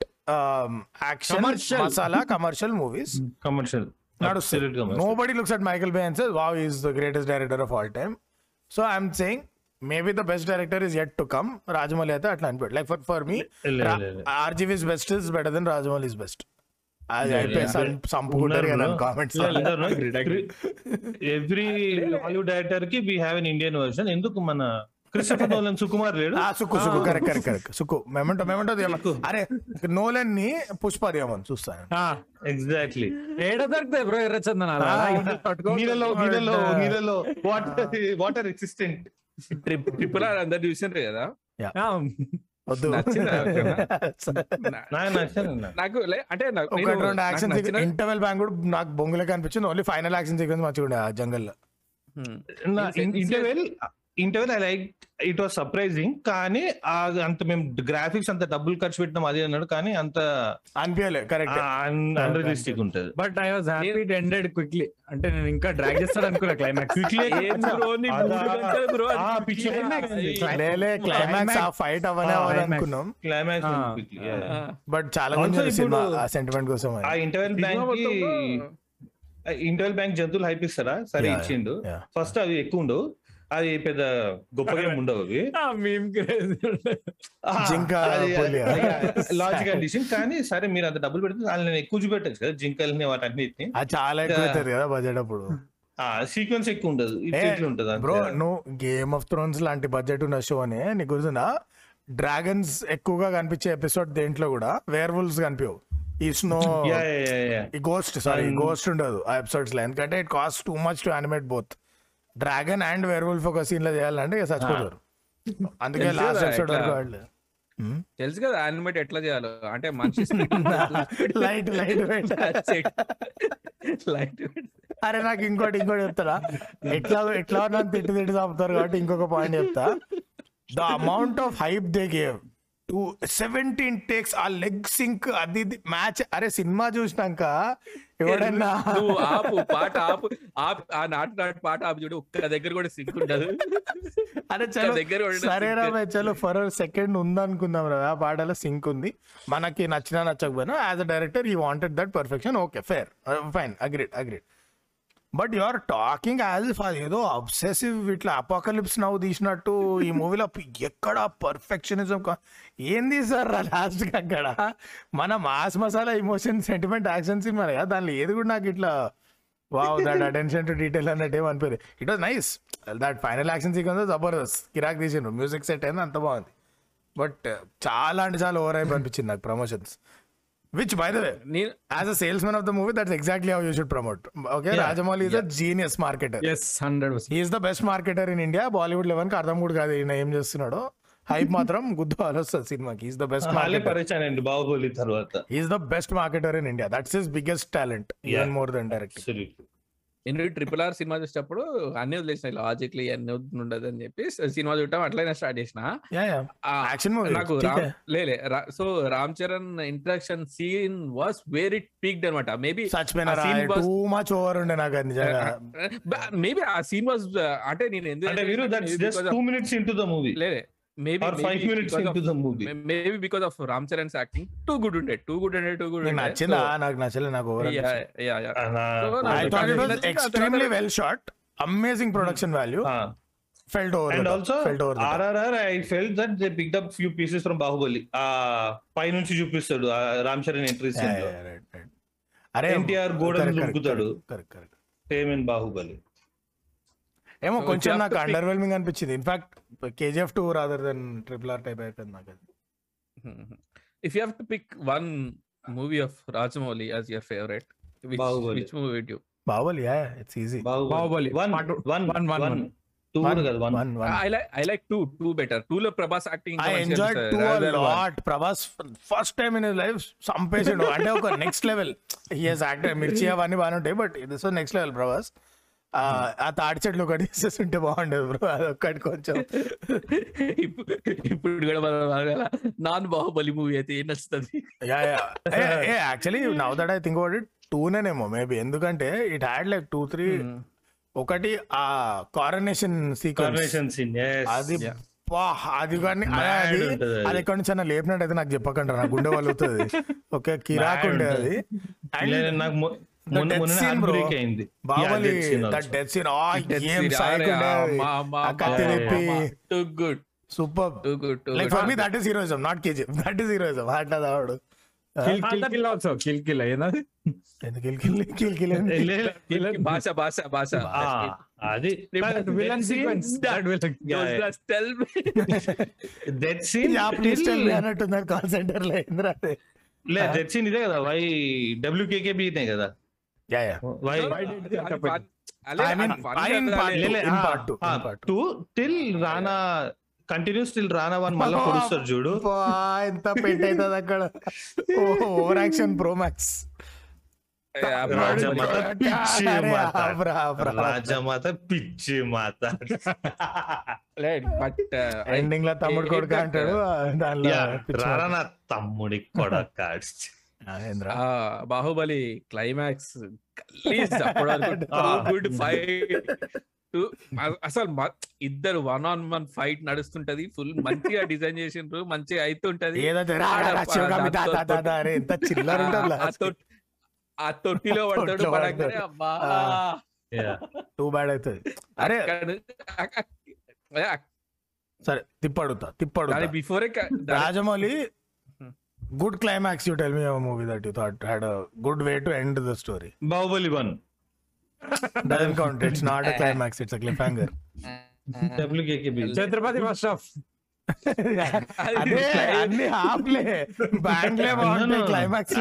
action Commercial. Masala commercial movies commercial నడుస్తుంది nobody looks at Michael Bay and wow is the greatest director of all time so I'm saying maybe the best director is yet to come Rajamouli అయితే అట్లా అనిపెట్టు like for for me లే, లే, లే. RGV's best is better than Rajamouli is best అది అయిపోయి సం- సంపుకుంటారు కదా కామెంట్స్ ఎవ్రీ హాలీవుడ్ డైరెక్టర్కి we have an Indian version ఎందుకు మన క్రిస్టఫర్ నోలన్ సుకుమార్ లేడు Sukku Sukku correct correct correct. Sukku Memento Memento అరే నోలన్ని పుష్ప దేవన్ చూస్తాను. ఎగ్జాక్ట్లీ. ఏడ దొరుకుతాయి బ్రో ఎర్రచందన నీళ్ళలో నీళ్ళలో నీళ్ళలో water water resistant. Triple R అందరు చూసినారు కదా? నాకు అంటే యాక్షన్ ఇంటర్వెల్ బ్యాంక్ కూడా నాకు బొంగులకి అనిపించింది ఓన్లీ ఫైనల్ యాక్షన్ సీక్వెన్స్ మంచిగా ఉండే ఆ jungle interval interval I like it was surprising కానీ అంత మేము గ్రాఫిక్స్ అంత డబ్బులు ఖర్చు పెట్టినాం అది అన్నాడు కానీ అంత అనిపించలే కరెక్ట్ అన్రియలిస్టిక్ ఉంటది. But I was happy it ended quickly అంటే నేను ఇంకా డ్రాగ్ చేస్తాడు అనుకున్నా క్లైమాక్స్. లేలే క్లైమాక్స్ ఆ ఫైట్ అవనే climax. అనుకున్నాం క్లైమాక్స్ బట్ చాలా మంది సినిమా ఆ సెంటిమెంట్ కోసం ఆ ఇంటర్వెల్ బ్యాంక్ ఇంటర్వెల్ బ్యాంక్ జంతువులు హైప్ ఇస్తారా? సరే ఇచ్చిండు. ఫస్ట్ అవి ఎక్కువ ఉండవు. అది పెద్ద గొప్పగా ఉండవు అవి. మీమ్ క్రేజ్ జింక, పులి. లాజిక్ డిసిషన్ కానీ సరే మీరు అంత డబ్బులు పెడితే నేను ఎక్కువ చూపెట్టచ్చు కదా జింకల్ని వాటన్నిటిని. చాలా ఎక్కువ బడ్జెట్ అప్పుడు. ఆ సీక్వెన్స్ ఎక్కువ ఉండదు. ఉంటది బ్రో. నువ్వు గేమ్ ఆఫ్ థ్రోన్స్ లాంటి బడ్జెట్ ఉన్న షో అని నీకు గుర్తుందా? డ్రాగన్స్ ఎక్కువగా కనిపించే ఎపిసోడ్ దేంట్లో కూడా? వేర్ వుల్స్ కనిపించవు. ఈ స్నో. ఈ గోస్ట్ సారీ And- గోస్ట్ ఉండదు ఆ ఎపిసోడ్స్లో. ఎందుకంటే it cost too much to animate both dragon and werewolf ఒక సీన్లో చేయాలంటే ఇక చచ్చిపోతారు. అందుకే లాస్ట్ ఎపిసోడ్. వరకు వాళ్ళు. తెలుసు కదా యానిమేట్ ఎట్లా చేయాలో. అంటే మనిషి లైట్ లైట్ లైట్ అరే నాకు ఇంకోటి ఇంకోటి చెప్తారా? ఎట్లా ఎట్లా నన్ను తిట్టి తిట్టి చంపుతారు కాబట్టి ఇంకొక పాయింట్ చెప్తా. The amount of hype they gave to seventeen takes ఆ లెగ్ సింక్ అది మ్యాచ్ అరే సినిమా చూసినాక ఎవడన్నా నువ్వు ఆపు పాట ఆపు ఆపు ఆ నాటు నాటు పాట ఆపు చూడు ఒక్క దగ్గర కూడా సింక్ ఉండదు. అరే చలో దగ్గర ఉండడం సరే రా sync. భయ్, చలో ఫర్ సెకండ్ ఉందనుకుందాం రా ఆ పాటలో సింక్ ఉంది. మనకి నచ్చినా నచ్చకపోయినా as a director he wanted that perfection okay fair fine agreed agreed but you are talking as if అది ఏదో అబ్సెసివ్ ఇట్లా అపోకలిప్స్ నవ్వు తీసినట్టు ఈ మూవీలో ఎక్కడ పర్ఫెక్షనిజం ఏంది సార్ లాస్ట్ అక్కడ? మన mass masala emotion sentiment action cinema కదా దానిలో ఏది కూడా నాకు ఇట్లా wow that attention to detail అన్నట్టు ఏం it was nice that final action sequence Jabardasth. కిరాక్ తీసిండ్రు మ్యూజిక్ సెట్ అయింది అంత బాగుంది. బట్ చాలా అంటే చాలా ఓవర్ అయిపోయి అనిపించింది నాకు promotions which by the way నేను as a salesmen of the movie that's exactly how you should promote okay Rajamouli is a genius marketer is the best marketer in India Bollywood లెవెన్కి అర్థం కూడా కాదు ఈయన ఏం చేస్తున్నాడో? హైప్ మాత్రం గుద్దు వస్తుంది సినిమాకి. ఈజ్ ద బెస్ట్ పరిచయం అండి బాహుబలి తర్వాత. Is the best marketer in India that's his biggest talent even more than direct నేను ట్రిపుల్ ఆర్ సినిమా చూసేటప్పుడు అన్ని వదిలేసిన లాజిక్లీ అన్ని ఉండదు అని చెప్పి సినిమా చూడటం అట్లనే స్టార్ట్ చేసిన. Ya ya. ఆ, యాక్షన్ మూవీ నాకు లేలే so Ram Charan introduction scene was very peaked అనమాట మేబీ మేబీ ఆ సీన్ వాజ్ అంటే నేను ఎందుకు maybe five minutes into the movie maybe because of Ram Charan acting too good ఉండే టూ గుడ్ ఉండే టూ గుడ్ నీకు నచ్చిందా నాకు నచ్చలేదు నాకు over I thought it was extremely well shot amazing production value felt over and also felt over RRR I felt that they picked up few pieces from Baahubali ఆ పై నుంచి చూపిస్తాడు ఆ రామ్ చరణ్ ఎంట్రీ సీన్లో. అరే ఎన్టీఆర్ గోడను కరెక్ట్ సేమ్ ఇన్ బాహుబలి ఏమో కొంచెం నాకు అండర్వెల్మింగ్ అనిపించింది. In fact KGF two rather than triple R type అయిపోయింది నాకు అది. If you have to pick one movie of Rajamouli as your favourite. Which movie would you Baahubali ya it's easy Baahubali. One Part- one one, one, one one. Two కూడా కదా one one one I like I like two two better two లో Prabhas acting I enjoy to lot Prabhas first time in life సంపేసిండు అంటే ఒక next level actor Mirchi అవన్నీ బాగానే ఉంటాయి but this next level Prabhas ఆ, ఆ తాడి చెట్లు ఒకటి తీసేస్తుంటే బాగుండేది బ్రో అదొక్కటి కొంచెం. ఇప్పుడు కూడా మనం నాన్ బాహుబలి మూవీ అయితే ఏం నచ్చుతుంది? Ya ya. Actually now that I think about it టూనేనేమో maybe ఎందుకంటే it had like two three ఒకటి ఆ కారనేషన్ సీక్వెన్స్ అది వా, అది కానీ అది ఉంటది అది. అది ఎక్కడి నుంచి అన్న లేపినట్టు అయితే నాకు చెప్పకండి నాకు గుండె వలుగుతుంది. ఓకే కిరాక్ Mad ఉండే ఉంటది. అది And నాకు మొ- అయింది. That also. డెత్ సీన్ ఆ ఏం too good super too good like for me that is heroism not KG that is heroism అట్లా దావాడు kill kill kill also kill kill ఏంది kill kill kill kill Baasha Baasha Baasha ఆ, అది. Villain sequence that villain yeah. Tell death scene ya please tell me అన్నట్టున్నారు call సెంటర్లో ఏంద్రా లే death scene ఇదే కదా. Why WKKB ఇదే కదా. Yeah yeah why. Two till Rana continues till Rana one మళ్ళీ పొడుస్తారు చూడు. ఎంత పెట్ అవుతుంది అక్కడ? ఓవర్ యాక్షన్ ప్రో మ్యాక్స్ రాజమాత పిచ్చి మాత. రాజమాత పిచ్చి మాత. బట్ ఎండింగ్లో తమ్ముడు కొడుకు అంటాడు దానిలో రానా తమ్ముడి కొడక. Baahubali climax good fight. అసలు ఇద్దరు వన్ ఆన్ వన్ ఫైట్ నడుస్తుంటది. ఫుల్ మంచిగా డిజైన్ చేసిండ్రు. మంచిగా అవుతుంటది ఆ తొట్- ఆ తొట్టిలో పడతాడు పడగానే. అబ్బా. టూ బ్యాడ్ అవుతుంది అరే సరే తిప్పడుతా తిప్పడుతా. దాని before Rajamouli good climax you tell me movie that you thought had a good way to end the story Baahubali one doesn't count it's not a climax it's a cliffhanger డబ్ల్యూకేకేబీ Chatrapathi first half అదే అన్ని హాఫ్లే. బ్యాంగ్లే బాగుంటాయి climax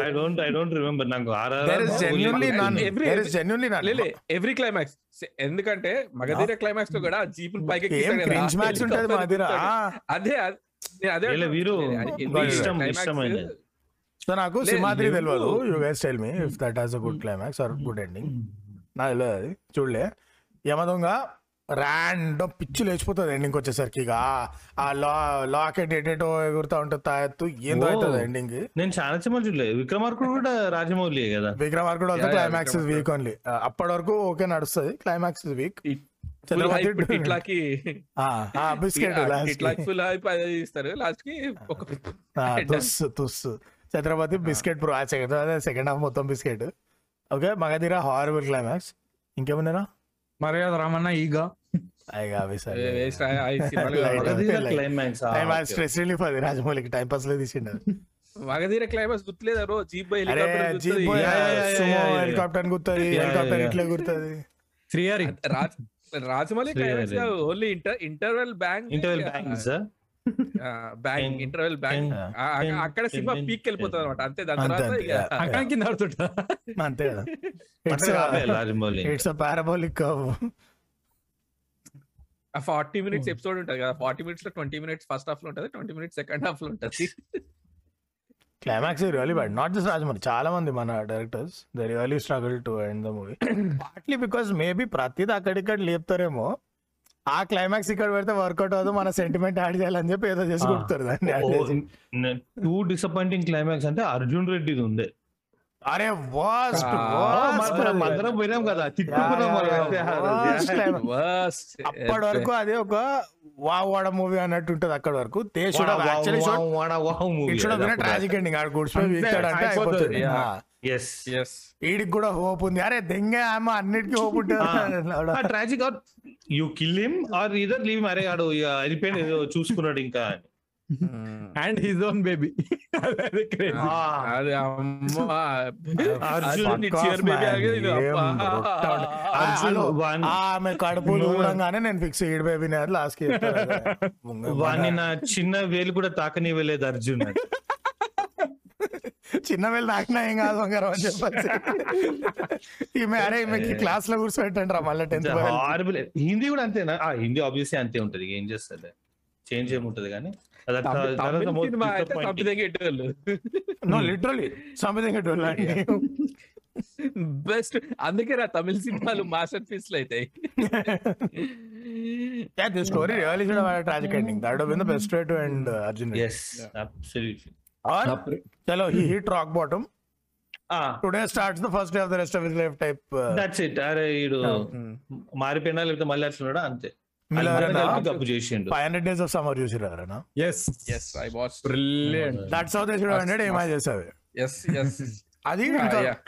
I don't I don't remember నాకు there is genuinely none Every- there is genuinely none లేలే every climax ఎందుకంటే మగధీర క్లైమాక్స్లో కూడా జీపులు పైకి క్రింజ్ మ్యాచ్ ఉంటది. అదే. వీరు. సో నాకు సింహాద్రి. తెలియదు you guys tell me if that has a good climax or good ending నాకు తెలియదు అది. చూడలే. యమదొంగ ర్యాండమ్ పిచ్చి లేచిపోతుంది ఎండింగ్ వచ్చేసరికి. ఇక ఆ- లా లాకెట్ ఎటేటో ఎగురుతా ఉంటుంది తాయత్తు ఏందో. అవుతుంది ఎండింగ్ నేను చాలా సినిమాలు చూడలేదు విక్రమార్కుడు కూడా రాజమౌళి కదా. Vikramarkudu Yeah, yeah, climax. Weak only అప్పటి వరకు ఓకే నడుస్తుంది క్లైమాక్స్ వీక్ ఇట్లాకి బిస్కెట్ ఇట్లాకి ఫుల్ హైప్ అది ఇస్తారు లాస్ట్కి ఒక తుస్ తుస్ Chatrapathi biscuit bro second second half మొత్తం biscuit. Okay Magadheera horrible climax ఇంకేమున్నారా Maryada Ramanna ఈగ స్ట్రెస్ రిలీఫ్ అది రాజమౌళికి టైం పాస్లో తీసిండు. మగధీర క్లైమాక్స్ గుర్తులేదా రో జీప్ బై yeah. హెలికాప్టర్ గుర్తుంది హెలికాప్టర్ ఇట్లా గుర్తుంది. Srihari. Rajamouli only inter interval bang interval bangs bang interval bang. ten- Yeah. అక్కడ సినిమా పీక్ వెళ్ళిపోతుంది అనమాట అంతే దాని తర్వాత కింద. ఆడుతుంటా అంతే it's parabolic forty minutes episode ఉంటుంది కదా. ఫార్టీ మినిట్స్లో ట్వంటీ మినిట్స్ ఫస్ట్ హాఫ్లో ఉంటుంది ట్వంటీ మినిట్స్ సెకండ్ హాఫ్లో ఉంటుంది. Climax really bad not just Rajamouli చాలా మంది మన directors the really struggle to end the movie partly because maybe ప్రతిది అక్కడిక్కడ లేపుతారేమో ఆ క్లైమాక్స్ ఇక్కడ పెడితే వర్కౌట్ అవ్వదు మన సెంటిమెంట్ యాడ్ చేయాలని చెప్పి ఏదో చేసి. కొడుతారు దాన్ని. టూ డిసప్పాయింటింగ్ క్లైమాక్స్ అంటే అర్జున్ రెడ్డిది ఉండే అరే వాస్ట్ ఆ, మనం పోయినాం కదా. అప్పటి వరకు అదే ఒక వావాడ మూవీ అన్నట్టు ఉంటది అక్కడి వరకు యాక్చువల్లీ. ట్రాజిక్ ఎండింగ్ ఆడ వీక్తాడంటే అయిపోతుంది. Yes. ఈడికి కూడా హోప్ ఉంది. అరే దెంగే ఆమె అన్నిటికీ హోప్ ఉంటుంది. Tragic or you kill him or either leave అరే ఆడు ఇక వెళ్ళిపోయిన ఏదో చూసుకున్నాడు ఇంకా అని. అండ్ హిజ్ ఓన్ బేబీ అదే అది అర్జున్ ఆమె కడుపు చూడంగానే నేను ఫిక్స్ ఈడ్ బేబీ లాస్ట్కి వాణ్ణి నా చిన్న వేలు కూడా తాకనివ్వలేదు అర్జున్. చిన్న వేలు నాకినా ఏం కాదు బంగారం అని చెప్పాల్సి ఈమె అరే ఈమెకి క్లాస్లో కూర్చోబెట్టండి రా మళ్ళీ టెన్త్ హిందీ కూడా అంతేనా? హిందీ ఆబ్వియస్లీ అంతే ఉంటది. ఏం చేస్తుంది చేంజ్ ఏముంటది కానీ? లిటరలీ సంథింగ్ బెస్ట్ అందుకే నా తమిళ సినిమాలు మాస్టర్ పీస్ అవుతాయి. That would have been the best way to end uh, Arjun. Reddy. Yes, absolutely. Or, chalo, he hit rock bottom. ఆ Today starts the first day of the rest of his life type. Uh, that's it అరే ఈడు మారిపోయినా లేకపోతే మళ్ళీ అట్లా అంతే Miller అది and, కలిపి గబ్బు చేసిండు. 500 days of summer చూసిరారు నా? Yes. Yes I watch Brilliant. That's how they should hundred ఏమై చేసావు ఎస్ ఎస్ అది.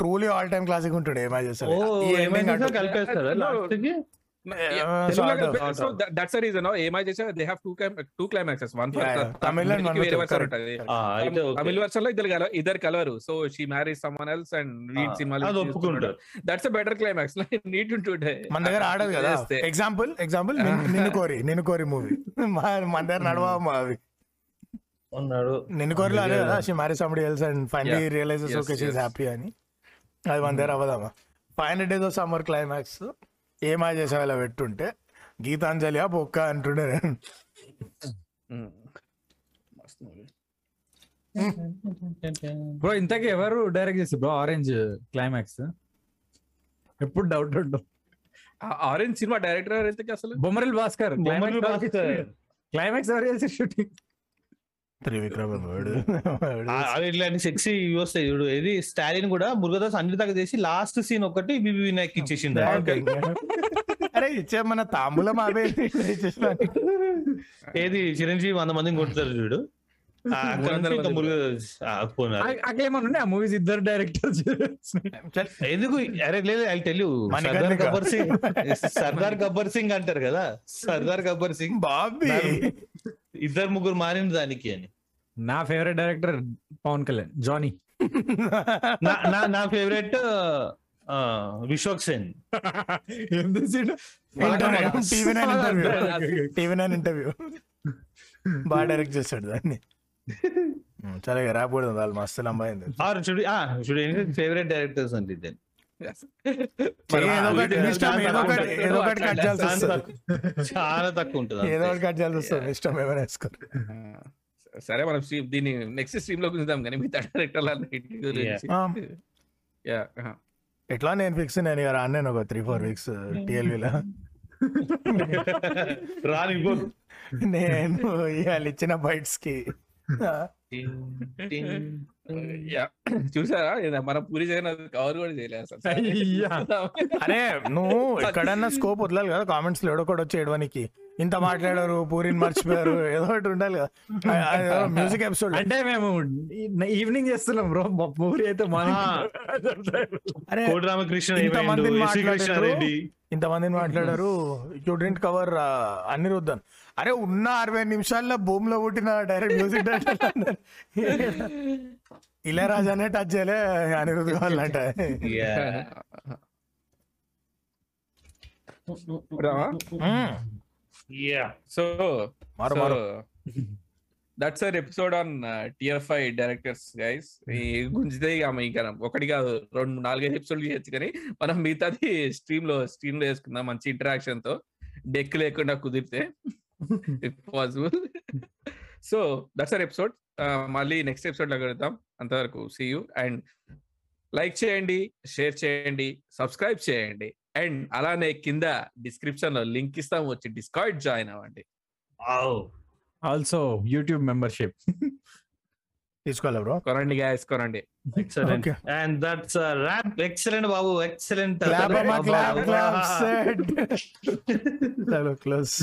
ట్రూలీ ఆల్ టైమ్ క్లాసిక్ ఉంటుండే ఏమై ఓ చేసావు ఏమైనా కలిపేస్తారా. లాస్ట్కి? దట్స్ రీజన్ ఏమై చేసా they have two two climaxes one and one వేరే వర్షన్ correct. ఉంటది. తమిళ వర్షన్లో ఇద్దరు ఇద్దరు కలవరు. So she marriage someone else and సినిమాలు అది దట్స్ బెటర్ క్లైమాక్స్ నీట్ మన దగ్గర ఆడదు కదా. ఎగ్జాంపుల్ ఎగ్జాంపుల్ నిన్ను కోరి నిన్ను కోరి మూవీ మన దగ్గర నడవా అవి ఉన్నాడు. నిన్ను కోరిలో అదే కదా she marry somebody else and finally. Realises okay yes. Happy అని. అది మన దగ్గర five hundred days of summer climax ఏమా చేసే ఇలా పెట్టుంటే? గీతాంజలి ఆ బొక్క అంటుండే. బ్రో ఇంతకీ ఎవరు డైరెక్ట్ చేసి బ్రో ఆరెంజ్ క్లైమాక్స్ ఎప్పుడు డౌట్ ఉండవు ఆరెంజ్ సినిమా డైరెక్టర్ ఎవరైతే అసలు? బొమ్మరిల్ భాస్కర్. క్లైమాక్స్ ఎవరు చేసి షూటింగ్ త్రివిక్రమ్ వాడు. వాడు. ఆ- అవి ఇట్లాంటి సెక్సీ వస్తాయి చూడు. ఇది స్టాలిన్ కూడా మురుగదాస్ అన్ని దాకా చేసి లాస్ట్ సీన్ ఒకటి బిబి వినాయక్ ఇచ్చేసింది అరే ఇచ్చే మన తాంబూలం అవే. ఏది చిరంజీవి వంద మందిని కొడతారు చూడు. అట్లేమన్నా ఆ మూవీస్ ఇద్దరు డైరెక్టర్స్ ఎందుకు? అరే లేదు ఐ టెల్ సర్దార్? గబ్బర్ సింగ్ సర్దార్ గబ్బర్ సింగ్ అంటారు కదా? సర్దార్ గబ్బర్ సింగ్ బాబీ! ఇద్దరు ముగ్గురు మారిన దానికి అని. నా favourite director Pawan Kalyan Johnny నా నా favourite Vishwak Sen? TV nine interview. బాగా డైరెక్ట్ చేస్తాడు దాన్ని. సరే ఇక రాకూడదు వాళ్ళు మస్తు లంబాయింది ఆర్ చూడు ఆ చూడు ఫేవరెట్ డైరెక్టర్స్ కట్ చేయాల్సి చాలా తక్కువ- చాలా ఉంటుంది ఏదో. ఒకటి కట్ చేయాల్సి వస్తుంది ఇష్టం వేసుకోరు. సరే మనం stream- దీన్ని నెక్స్ట్ స్ట్రీమ్లో చూద్దాం కానీ మిగతా డైరెక్టర్ల uh-huh. ఎట్లా నేను ఫిక్స్ నేను ఇక రాను ఒక త్రీ ఫోర్ వీక్స్ టీఎల్వీలో రాని. నేను ఇవాళ ఇచ్చిన బైట్స్కి. చూసారా? మన పూరి కవర్ కూడా చేయలేదు అసలు. అరే నువ్వు ఎక్కడన్నా స్కోప్ వదలాలి కదా కామెంట్స్లో ఎవడొకటి వచ్చి ఏడవనికి. ఇంత మాట్లాడారు పూరిని మర్చిపోయారు ఏదో ఒకటి ఉండాలి కదా. మ్యూజిక్ ఎపిసోడ్ అంటే మేము ఈవినింగ్ చేస్తున్నాం బ్రో మూవీ అయితే మార్నింగ్ అరే కోడి రామకృష్ణ ఇంతమందిని మాట్లాడారు. ఇంతమందిని మాట్లాడారు యూ డింట్ కవర్ అనిరుద్ధన్. అరే ఉన్న అరవై నిమిషాల్లో భూమిలో పుట్టిన డైరెక్ట్ మ్యూజిక్ డైరెక్టర్ ఇళయరాజానే టచ్ చేయలే అనిరుద్ధ్ కావాలంటే. సో మారు, మారు. That's our episode on TFI directors guys ఈ గుంజితే ఇక ఆమె ఇంకా ఒకటి కాదు రెండు నాలుగైదు ఎపిసోడ్లు చేయొచ్చు కానీ మనం మిగతాది స్ట్రీమ్లో స్ట్రీమ్లో వేసుకుందాం మంచి ఇంటరాక్షన్తో. డెక్ లేకుండా కుదిరితే. Possible so that's our episode మళ్ళీ నెక్స్ట్ ఎపిసోడ్లో కలుద్దాం అంతవరకు సీ యూ అండ్ లైక్ చేయండి షేర్ చేయండి సబ్స్క్రైబ్ చేయండి అండ్ అలానే కింద డిస్క్రిప్షన్లో లింక్ ఇస్తాం వచ్చి డిస్కార్డ్ జాయిన్ అవ్వండి Wow. ఆల్సో యూట్యూబ్ మెంబర్షిప్ తీసుకోవాలి బ్రో కొనండి గ్యాస్ కొనండి excellent Okay. And that's wrap excellent Babu excellent clap అమ్మా క్లాప్ క్లాప్ సెట్ చలో క్లోజ్